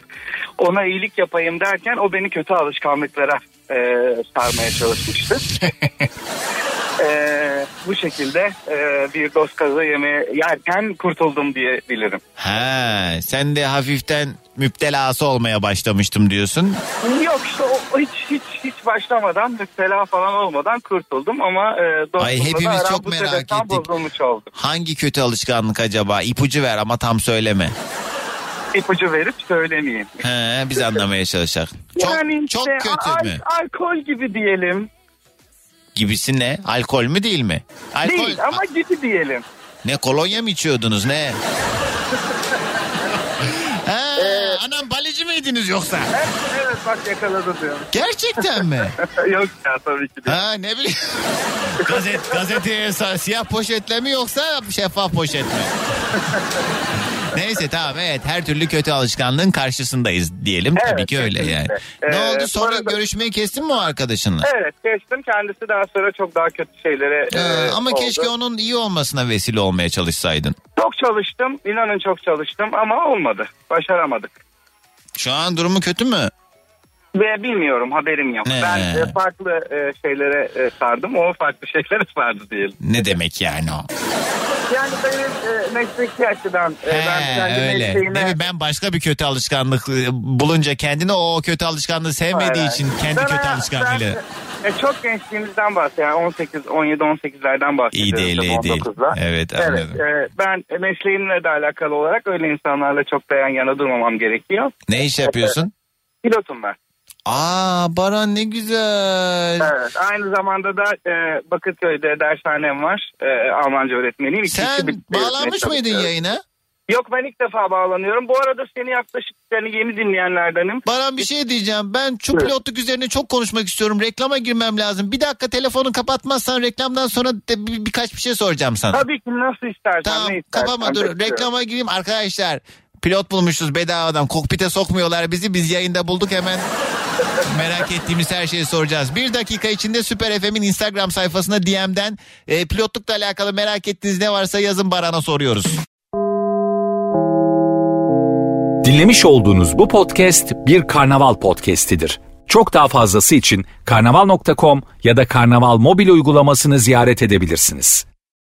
ona iyilik yapayım derken o beni kötü alışkanlıklara sarmaya çalışmıştı. E, bu şekilde e, bir dost kazı yemeği yerken kurtuldum diyebilirim. Ha, sen de hafiften müptelası olmaya başlamıştım diyorsun. Yok işte o, hiç hiç hiç başlamadan müptela falan olmadan kurtuldum ama e, Ay, hepimiz çok merak ettik. bozulmuş oldu. Hangi kötü alışkanlık acaba? İpucu ver ama tam söyleme. İpucu verip söylemeyeyim. He, biz anlamaya çalışacak. Çok, yani çok işte kötü al- mü? Alkol gibi diyelim. Gibisi ne? Alkol mü değil mi? Alkol, Değil ama gibi diyelim. Ne kolonya mı içiyordunuz ne? ha, anam balıcı mıydınız yoksa? Evet, evet bak yakaladı diyorum. Gerçekten mi? Yok ya tabii ki değil. Ha ne bileyim. Gazet, gazeteye siyah poşetle mi yoksa şeffaf poşet mi? Neyse tamam evet her türlü kötü alışkanlığın karşısındayız diyelim. Tabii Evet, ki öyle yani. kesinlikle. Ne Ee, oldu sonra arada- görüşmeyi kestin mi o arkadaşınla? Evet geçtim kendisi daha sonra çok daha kötü şeylere Ha, e, ama oldu. keşke onun iyi olmasına vesile olmaya çalışsaydın. Çok çalıştım inanın çok çalıştım ama olmadı başaramadık. Şu an durumu kötü mü? Ve bilmiyorum haberim yok. Ne? Ben e, farklı e, şeylere e, sardım o farklı şeylere sardı diyelim. Ne demek yani o? Yani benim e, mesleki açıdan e, ben He, kendi öyle. mesleğime... Değil mi? Ben başka bir kötü alışkanlık e, bulunca kendini o kötü alışkanlığı sevmediği Hayır, için kendi Ben- kötü ben- alışkanlığıyla. E, çok gençliğimizden bahsediyorum. Yani 18, 17, 18'lerden bahsediyorum. İyi değil, tabii, iyi değil. 19'da. Evet anladım. Evet, e, ben mesleğimle de alakalı olarak öyle insanlarla çok da yan yana durmamam gerekiyor. Ne iş yapıyorsun? Pilotum ben. Aa Baran ne güzel. Evet, aynı zamanda da e, Bakırköy'de dershanem var. E, Almanca öğretmeniyim. İki Sen bağlanmış mıydın yayına? Yok ben ilk defa bağlanıyorum. Bu arada seni yaklaşık seni yeni dinleyenlerdenim. Baran bir şey diyeceğim. Ben şu pilotluk üzerine çok konuşmak istiyorum. Reklama girmem lazım. Bir dakika telefonu kapatmazsan reklamdan sonra de bir- birkaç bir şey soracağım sana. Tabii ki nasıl istersen Tamam istersen. kapama dur. Reklama gireyim arkadaşlar. Pilot bulmuşuz bedavadan. Kokpite sokmuyorlar bizi. Biz yayında bulduk hemen. Merak ettiğimiz her şeyi soracağız. Bir dakika içinde Süper FM'in Instagram sayfasına DM'den e, pilotlukla alakalı merak ettiğiniz ne varsa yazın Baran'a soruyoruz. Dinlemiş olduğunuz bu podcast bir karnaval podcastidir. Çok daha fazlası için karnaval.com ya da karnaval mobil uygulamasını ziyaret edebilirsiniz.